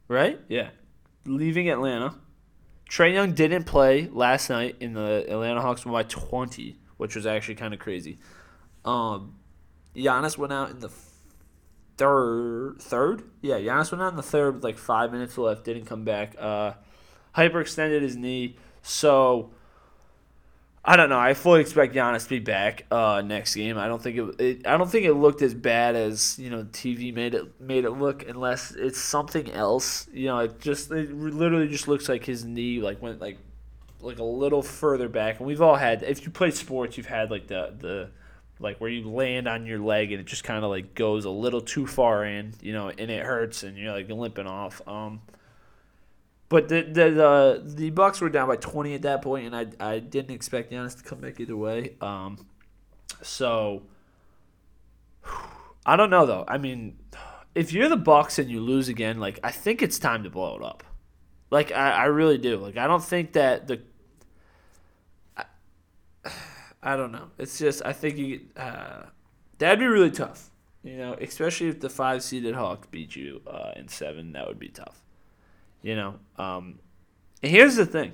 Right? Yeah. Leaving Atlanta. Trae Young didn't play last night in the Atlanta Hawks won by 20, which was actually kind of crazy. Um, Giannis went out in the third. Third? Yeah, Giannis went out in the third with like five minutes left. Didn't come back. Uh, hyperextended his knee. So I don't know. I fully expect Giannis to be back uh, next game. I don't think it, it, I don't think it looked as bad as you know TV made it made it look, unless it's something else. You know, it just it literally just looks like his knee like went like like a little further back. And we've all had if you play sports, you've had like the the like where you land on your leg and it just kind of like goes a little too far in, you know, and it hurts and you're like limping off. Um, but the the the, the Bucks were down by 20 at that point, and I I didn't expect Giannis to come back either way. Um, so I don't know though. I mean, if you're the Bucks and you lose again, like I think it's time to blow it up. Like I, I really do. Like I don't think that the I, don't know. It's just I think you uh, that'd be really tough. You know, especially if the five seeded Hawks beat you uh, in seven, that would be tough. You know, um, here's the thing: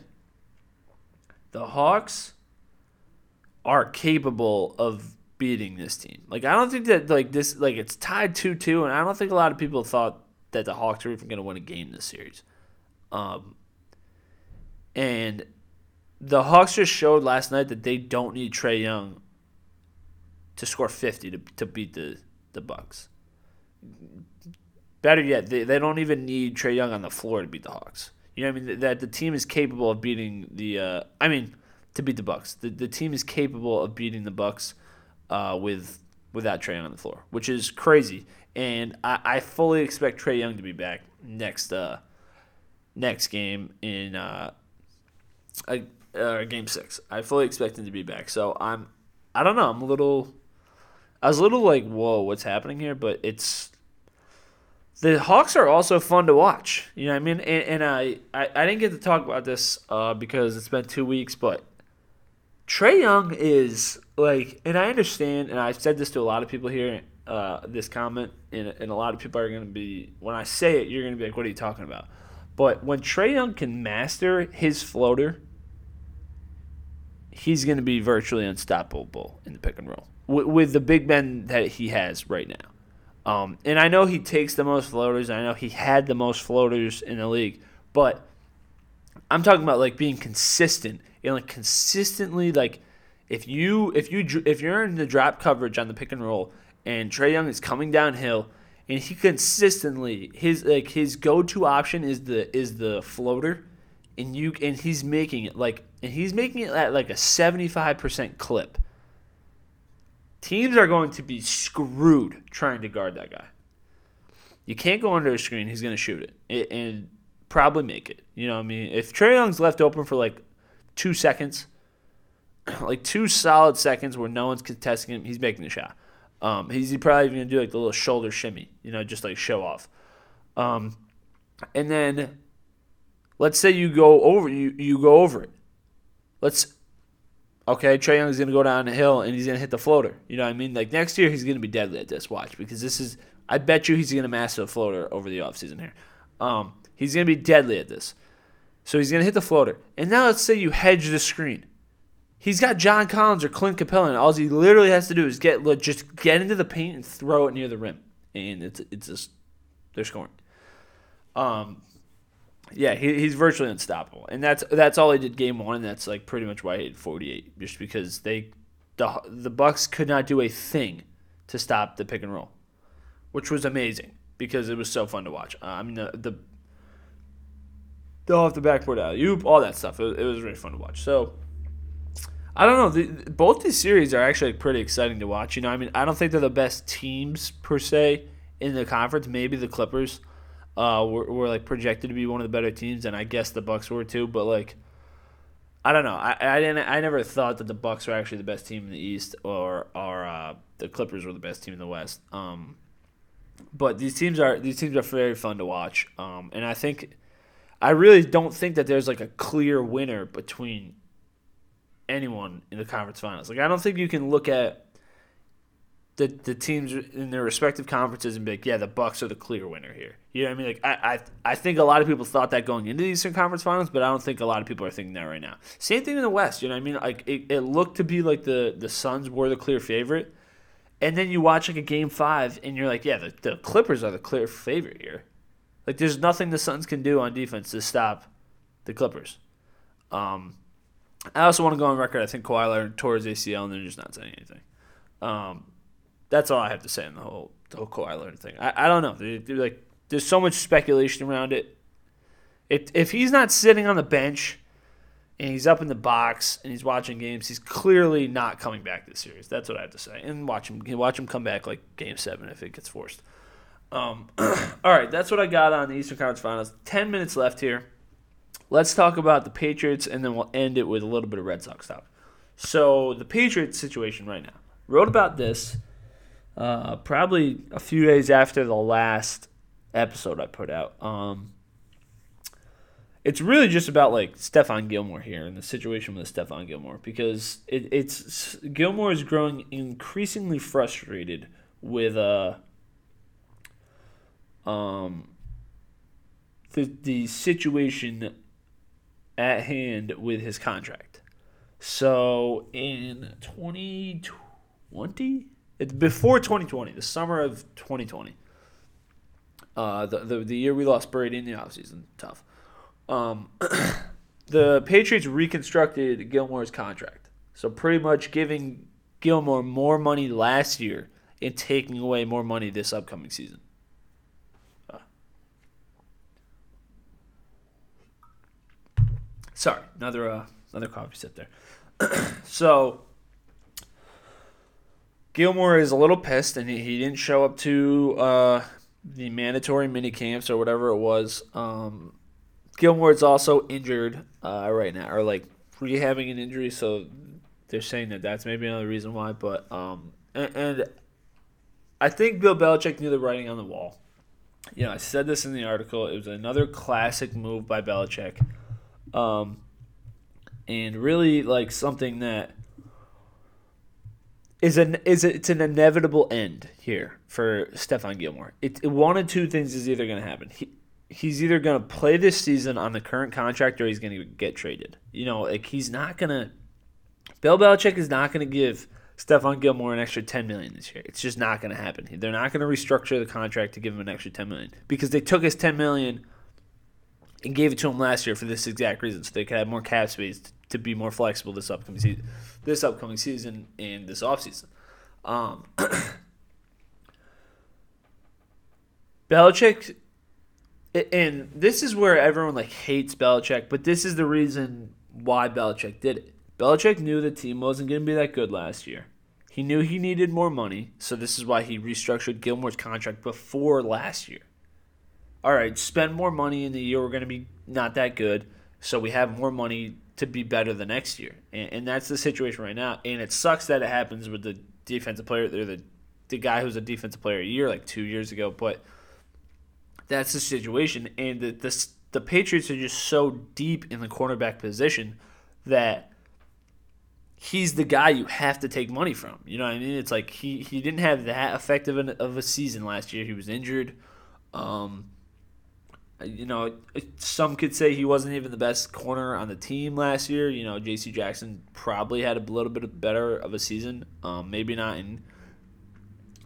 the Hawks are capable of beating this team. Like I don't think that like this like it's tied two two, and I don't think a lot of people thought that the Hawks were even going to win a game this series. Um, and the Hawks just showed last night that they don't need Trae Young to score fifty to to beat the the Bucks. Better yet, they, they don't even need Trae Young on the floor to beat the Hawks. You know what I mean? That the team is capable of beating the. Uh, I mean, to beat the Bucks. The the team is capable of beating the Bucks uh, with without Trae Young on the floor, which is crazy. And I, I fully expect Trae Young to be back next uh, next game in uh, I, uh, game six. I fully expect him to be back. So I'm, I don't know. I'm a little, I was a little like, whoa, what's happening here? But it's the Hawks are also fun to watch. You know what I mean? And, and I, I, I didn't get to talk about this uh, because it's been two weeks, but Trae Young is like, and I understand, and I've said this to a lot of people here. Uh, this comment, and, and a lot of people are going to be, when I say it, you're going to be like, what are you talking about? But when Trae Young can master his floater, he's going to be virtually unstoppable in the pick and roll with, with the big men that he has right now. Um, and I know he takes the most floaters. I know he had the most floaters in the league, but I'm talking about like being consistent and like consistently like if you if you if you're in the drop coverage on the pick and roll and Trae Young is coming downhill and he consistently his like his go-to option is the is the floater and you and he's making it like and he's making it at like a 75% clip teams are going to be screwed trying to guard that guy. You can't go under a screen. He's going to shoot it and probably make it. You know what I mean? If Trae Young's left open for like two seconds, [CLEARS THROAT] like two solid seconds where no one's contesting him, he's making the shot. Um, he's probably going to do like the little shoulder shimmy, you know, just like show off. Um, and then let's say you go over you you go over it. Let's okay, Trae Young's gonna go down the hill and he's gonna hit the floater. You know what I mean? Like next year he's gonna be deadly at this. Watch because this is I bet you he's gonna master the floater over the offseason here. Um, he's gonna be deadly at this. So he's gonna hit the floater. And now let's say you hedge the screen. He's got John Collins or Clint Capela, and all he literally has to do is get just get into the paint and throw it near the rim, and it's it's just they're scoring. Um, yeah, he, he's virtually unstoppable, and that's that's all he did game one. And that's like pretty much why he had 48, just because they the the Bucks could not do a thing to stop the pick and roll, which was amazing because it was so fun to watch. Uh, I mean the the the off the backboard alley all that stuff. It, it, was really fun to watch. So I don't know. The, both these series are actually pretty exciting to watch. You know, I mean, I don't think they're the best teams per se in the conference. Maybe the Clippers uh, were, were like projected to be one of the better teams, and I guess the Bucks were too. But like, I don't know. I, I didn't. I never thought that the Bucks were actually the best team in the East, or or uh, the Clippers were the best team in the West. Um, but these teams are these teams are very fun to watch. Um, and I think I really don't think that there's like a clear winner between anyone in the conference finals. Like I don't think you can look at the the teams in their respective conferences and be like, yeah, the Bucks are the clear winner here. You know what I mean? Like I, I I think a lot of people thought that going into the Eastern Conference Finals, but I don't think a lot of people are thinking that right now. Same thing in the West. You know what I mean? Like it, it looked to be like the the Suns were the clear favorite, and then you watch like a game five, and you're like, yeah, the, the Clippers are the clear favorite here. Like there's nothing the Suns can do on defense to stop the Clippers. Um, I also want to go on record. I think Kawhi Leonard tore his ACL, and they're just not saying anything. Um, that's all I have to say on the whole the whole Kawhi Leonard thing. I, I don't know. They're, they're like there's so much speculation around it. If if he's not sitting on the bench and he's up in the box and he's watching games, he's clearly not coming back this series. That's what I have to say. And watch him watch him come back like game seven if it gets forced. Um, [CLEARS THROAT] all right, that's what I got on the Eastern Conference Finals. Ten minutes left here. Let's talk about the Patriots, and then we'll end it with a little bit of Red Sox stuff. So the Patriots situation right now. Wrote about this uh, probably a few days after the last episode I put out. Um, it's really just about like Stephon Gilmore here and the situation with Stephon Gilmore because it, it's Gilmore is growing increasingly frustrated with uh um the the situation at hand with his contract. So in 2020 it's before 2020, the summer of 2020. Uh, the, the, the year we lost Brady in the offseason. Tough. Um, [CLEARS THROAT] the Patriots reconstructed Gilmore's contract. So pretty much giving Gilmore more money last year and taking away more money this upcoming season. Uh. Sorry, another uh, another coffee sip there. [CLEARS THROAT] so Gilmore is a little pissed, and he, he didn't show up to uh, the mandatory mini camps or whatever it was. Um, Gilmore is also injured uh, right now, or like rehabbing an injury, so they're saying that that's maybe another reason why. But um, and, and I think Bill Belichick knew the writing on the wall. You know, I said this in the article. It was another classic move by Belichick, um, and really like something that is an is a, it's an inevitable end here for Stephon Gilmore. It, it one of two things is either going to happen. He he's either going to play this season on the current contract or he's going to get traded. You know, like he's not going to. Bill Belichick is not going to give Stephon Gilmore an extra ten million this year. It's just not going to happen. They're not going to restructure the contract to give him an extra ten million because they took his ten million and gave it to him last year for this exact reason, so they could have more cap space to, be more flexible this upcoming season, this upcoming season and this offseason. Um, [CLEARS THROAT] Belichick and this is where everyone like hates Belichick, but this is the reason why Belichick did it. Belichick knew the team wasn't going to be that good last year. He knew he needed more money, so this is why he restructured Gilmore's contract before last year. All right, spend more money in the year we're going to be not that good, so we have more money to be better the next year. And, and that's the situation right now. And it sucks that it happens with the defensive player, or the the guy who's a defensive player a year, like two years ago, but – that's the situation. And the, the, the Patriots are just so deep in the cornerback position that he's the guy you have to take money from. You know what I mean? It's like he, he didn't have that effective of a season last year. He was injured. Um, you know, some could say he wasn't even the best corner on the team last year. You know, J.C. Jackson probably had a little bit better of a season. Um, maybe not in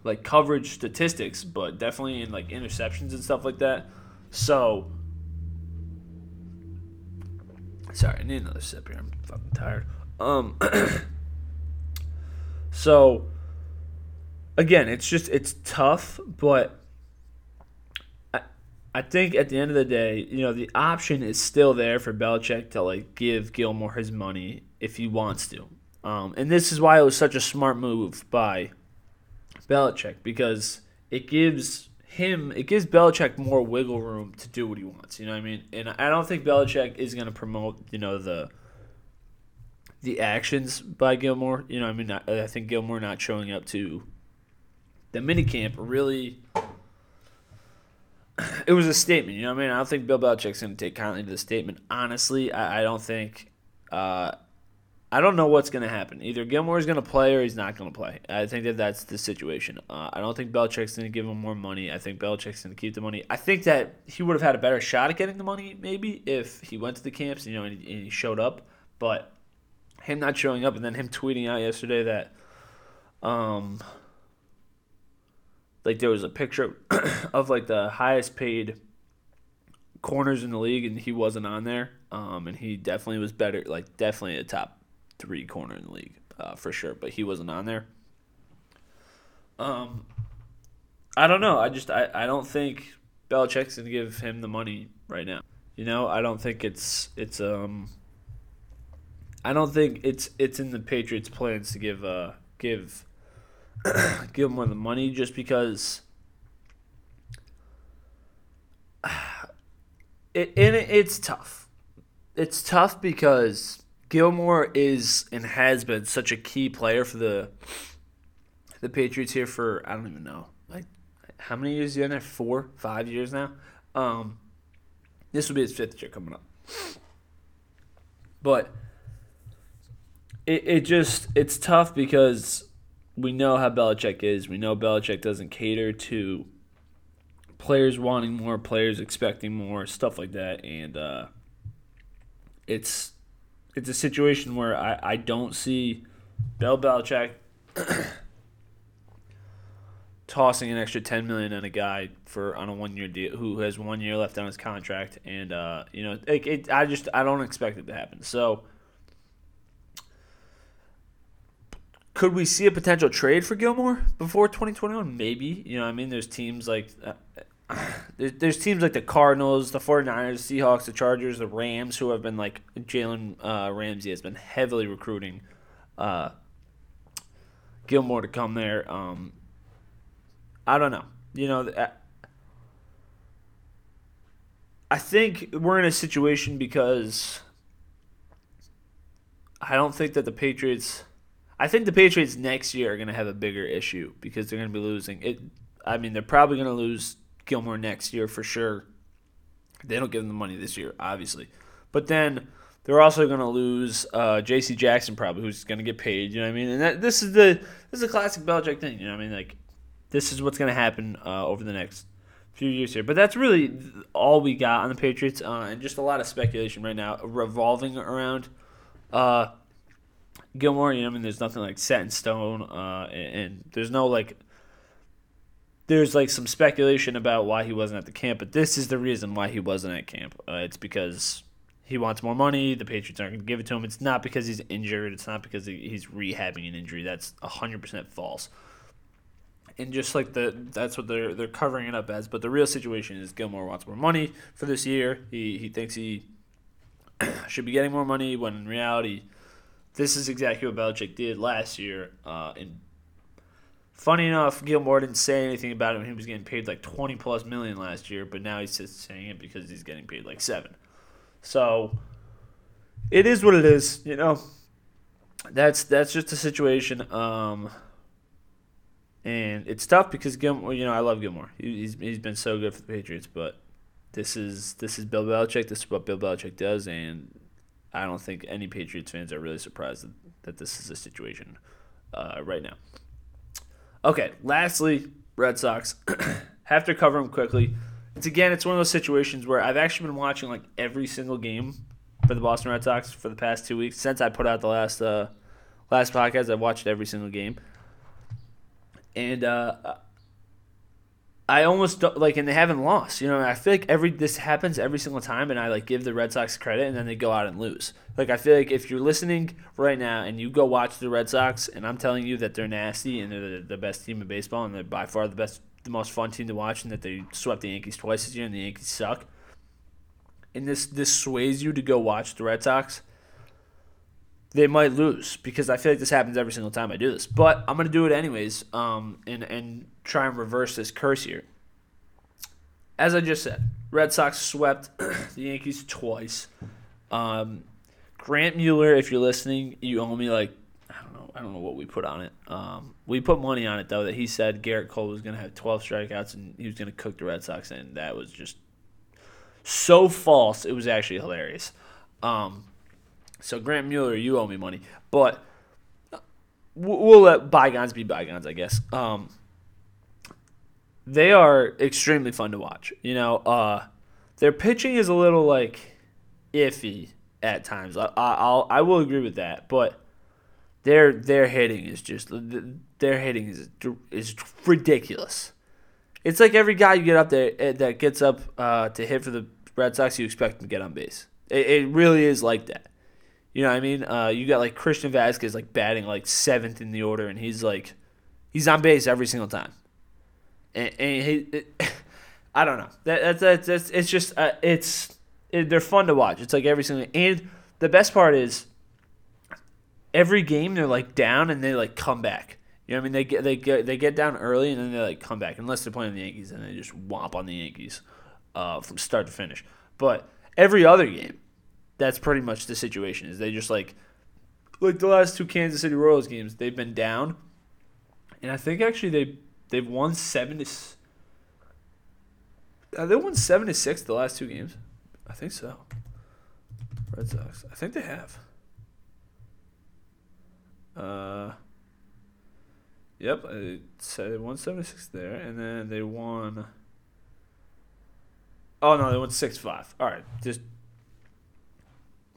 like coverage statistics, but definitely in like interceptions and stuff like that. So, sorry, I need another sip here. I'm fucking tired. Um, [CLEARS THROAT] so again, it's just it's tough, but I think at the end of the day, you know, the option is still there for Belichick to like give Gilmore his money if he wants to. Um, and this is why it was such a smart move by Belichick because it gives him it gives Belichick more wiggle room to do what he wants. You know what I mean? And I don't think Belichick is going to promote you know the the actions by Gilmore. You know, I mean, I, I think Gilmore not showing up to the minicamp really. [CLEARS THROAT] It was a statement, you know what I mean? I don't think Bill Belichick's going to take kindly to the statement. Honestly, I, I don't think uh, I don't know what's going to happen. Either Gilmore is going to play or he's not going to play. I think that that's the situation. Uh, I don't think Belichick's going to give him more money. I think Belichick's going to keep the money. I think that he would have had a better shot at getting the money maybe if he went to the camps, you know, and, and he showed up. But him not showing up and then him tweeting out yesterday that, um, like there was a picture [CLEARS THROAT] of like the highest paid corners in the league and he wasn't on there. Um, and he definitely was better, like definitely a top three corner in the league uh, for sure, but he wasn't on there. Um, I don't know. I just I, I don't think Belichick's gonna give him the money right now. You know, I don't think it's it's um. I don't think it's it's in the Patriots' plans to give uh give give him the money just because. It and it, it's tough. It's tough because Gilmore is and has been such a key player for the the Patriots here for I don't even know like how many years you in there? Four, five years now. Um, this will be his fifth year coming up. But it, it just it's tough because we know how Belichick is. We know Belichick doesn't cater to players wanting more, players expecting more, stuff like that, and uh, it's it's a situation where I, I don't see Bill Belichick [CLEARS THROAT] tossing an extra ten million on a guy for on a one year deal who has one year left on his contract, and uh, you know, it, it, I just I don't expect it to happen. So, could we see a potential trade for Gilmore before twenty twenty one? Maybe. You know, I mean, there's teams like uh, [SIGHS] there's, teams like the Cardinals, the 49ers, the Seahawks, the Chargers, the Rams, who have been like Jalen uh, Ramsey has been heavily recruiting uh, Gilmore to come there. Um, I don't know. You know, I think we're in a situation because I don't think that the Patriots. I think the Patriots next year are going to have a bigger issue because they're going to be losing it. I mean, they're probably going to lose Gilmore next year for sure. They don't give them the money this year, obviously, but then they're also going to lose uh, J.C. Jackson probably, who's going to get paid. You know what I mean? And that, this is the this is a classic Belichick thing. You know what I mean? Like this is what's going to happen uh, over the next few years here. But that's really all we got on the Patriots, uh, and just a lot of speculation right now revolving around uh, Gilmore. You know, I mean, there's nothing like set in stone, uh, and, and there's no like. There's like some speculation about why he wasn't at the camp, but this is the reason why he wasn't at camp. Uh, it's because he wants more money. The Patriots aren't going to give it to him. It's not because he's injured. It's not because he's rehabbing an injury. That's 100% false and just like the that's what they're they're covering it up as. But the real situation is Gilmore wants more money for this year. He he thinks he [CLEARS THROAT] should be getting more money when in reality, this is exactly what Belichick did last year. Uh, and funny enough, Gilmore didn't say anything about him. He was getting paid like twenty plus million last year, but now he's just saying it because he's getting paid like seven. So it is what it is, you know. That's that's just the situation. Um, and it's tough because Gilmore, you know, I love Gilmore. He's he's been so good for the Patriots, but this is this is Bill Belichick. This is what Bill Belichick does, and I don't think any Patriots fans are really surprised that, that this is a situation uh, right now. Okay, lastly, Red Sox. [CLEARS THROAT] Have to cover them quickly. It's again, it's one of those situations where I've actually been watching like every single game for the Boston Red Sox for the past two weeks since I put out the last uh, last podcast. I've watched every single game and uh, I almost like, and they haven't lost. You know, I feel like every this happens every single time, and I like give the Red Sox credit, and then they go out and lose. Like I feel like if you're listening right now and you go watch the Red Sox, and I'm telling you that they're nasty and they're the, the best team in baseball, and they're by far the best, the most fun team to watch, and that they swept the Yankees twice this year, and the Yankees suck. And this this sways you to go watch the Red Sox they might lose because I feel like this happens every single time I do this. But I'm gonna do it anyways, um, and and try and reverse this curse here. As I just said, Red Sox swept [CLEARS THROAT] the Yankees twice. Um, Grant Mueller, if you're listening, you owe me like I don't know, I don't know what we put on it. Um, we put money on it though that he said Gerrit Cole was gonna have 12 strikeouts and he was gonna cook the Red Sox, and that was just so false. It was actually hilarious. Um, so Grant Mueller, you owe me money, but we'll let bygones be bygones, I guess. Um, they are extremely fun to watch. You know, uh, their pitching is a little like iffy at times. I, I'll I will agree with that, but their their hitting is just their hitting is is ridiculous. It's like every guy you get up there eh, that gets up uh, to hit for the Red Sox, you expect him to get on base. It, it really is like that. You know what I mean? Uh, you got like Christian Vázquez like batting like seventh in the order, and he's like, he's on base every single time. And, and he, it, [LAUGHS] I don't know. That, that's that's it's just uh, it's it, they're fun to watch. It's like every single and the best part is every game they're like down and they like come back. You know what I mean? They get they get they get down early and then they like come back unless they're playing the Yankees and they just womp on the Yankees uh, from start to finish. But every other game that's pretty much the situation. Is they just like like the last two Kansas City Royals games, they've been down, and I think actually they they've won seven to. Uh, they won seven to six the last two games. I think so. Red Sox. I think they have. Uh. Yep, so they won seven to six there, and then they won. Oh no, they won six five. All right, just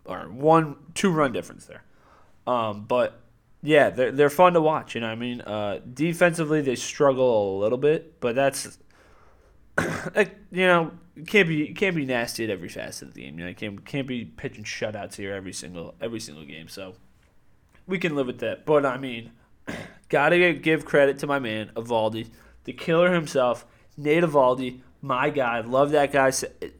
all right, one two run difference there. Um, but yeah, they're they're fun to watch. You know, I mean, uh, defensively they struggle a little bit, but that's [COUGHS] like you know can't be can't be nasty at every facet of the game. You know, can't can't be pitching shutouts here every single every single game. So we can live with that. But I mean, [COUGHS] gotta give credit to my man Eovaldi, the killer himself, Nate Eovaldi, my guy. Love that guy.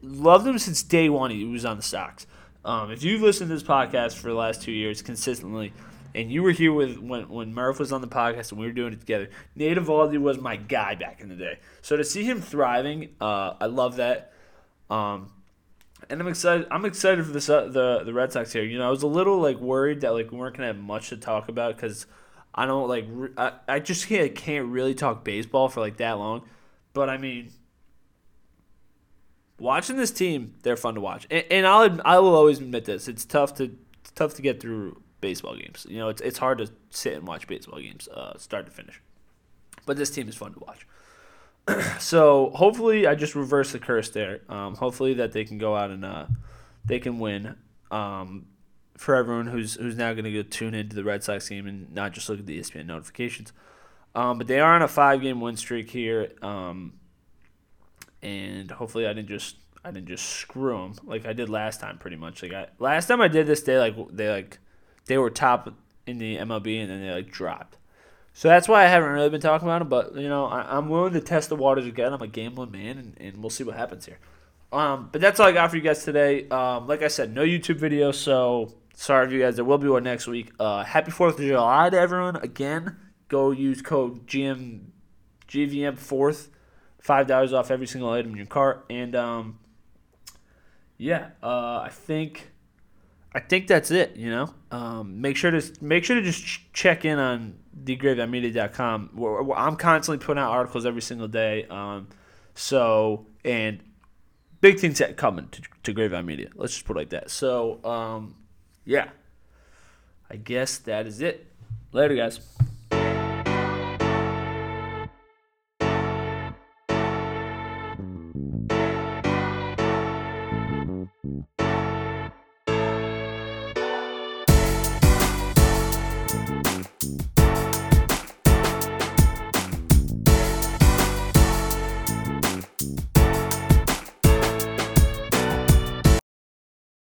Loved him since day one. He was on the Sox. Um, if you've listened to this podcast for the last two years consistently, and you were here with when when Murph was on the podcast and we were doing it together, Nate Eovaldi was my guy back in the day. So to see him thriving, uh, I love that. Um, and I'm excited. I'm excited for this uh, the the Red Sox here. You know, I was a little like worried that like we weren't gonna have much to talk about because I don't like re- I, I just can't can't really talk baseball for like that long. But I mean, watching this team, they're fun to watch, and, and I'll I will always admit this. It's tough to it's tough to get through baseball games. You know, it's it's hard to sit and watch baseball games, uh, start to finish. But this team is fun to watch. [CLEARS THROAT] so hopefully, I just reverse the curse there. Um, hopefully that they can go out and uh, they can win. Um, for everyone who's who's now going to go tune into the Red Sox game and not just look at the ESPN notifications. Um, but they are on a five game win streak here, um, and hopefully I didn't just I didn't just screw them like I did last time. Pretty much like I last time I did this, they like they like they were top in the MLB and then they like dropped. So that's why I haven't really been talking about them. But you know, I, am willing to test the waters again. I'm a gambling man, and, and we'll see what happens here. Um, but that's all I got for you guys today. Um, like I said, no YouTube video, so sorry for you guys. There will be one next week. Uh, happy Fourth of July to everyone. Again, go use code GM GVM fourth, five dollars off every single item in your cart. And um, yeah, uh, I think I think that's it. You know, um, make sure to make sure to just ch- check in on where I'm constantly putting out articles every single day. Um, so and big things that coming to, to Grapevine Media. Let's just put it like that. So um, yeah, I guess that is it. Later, guys.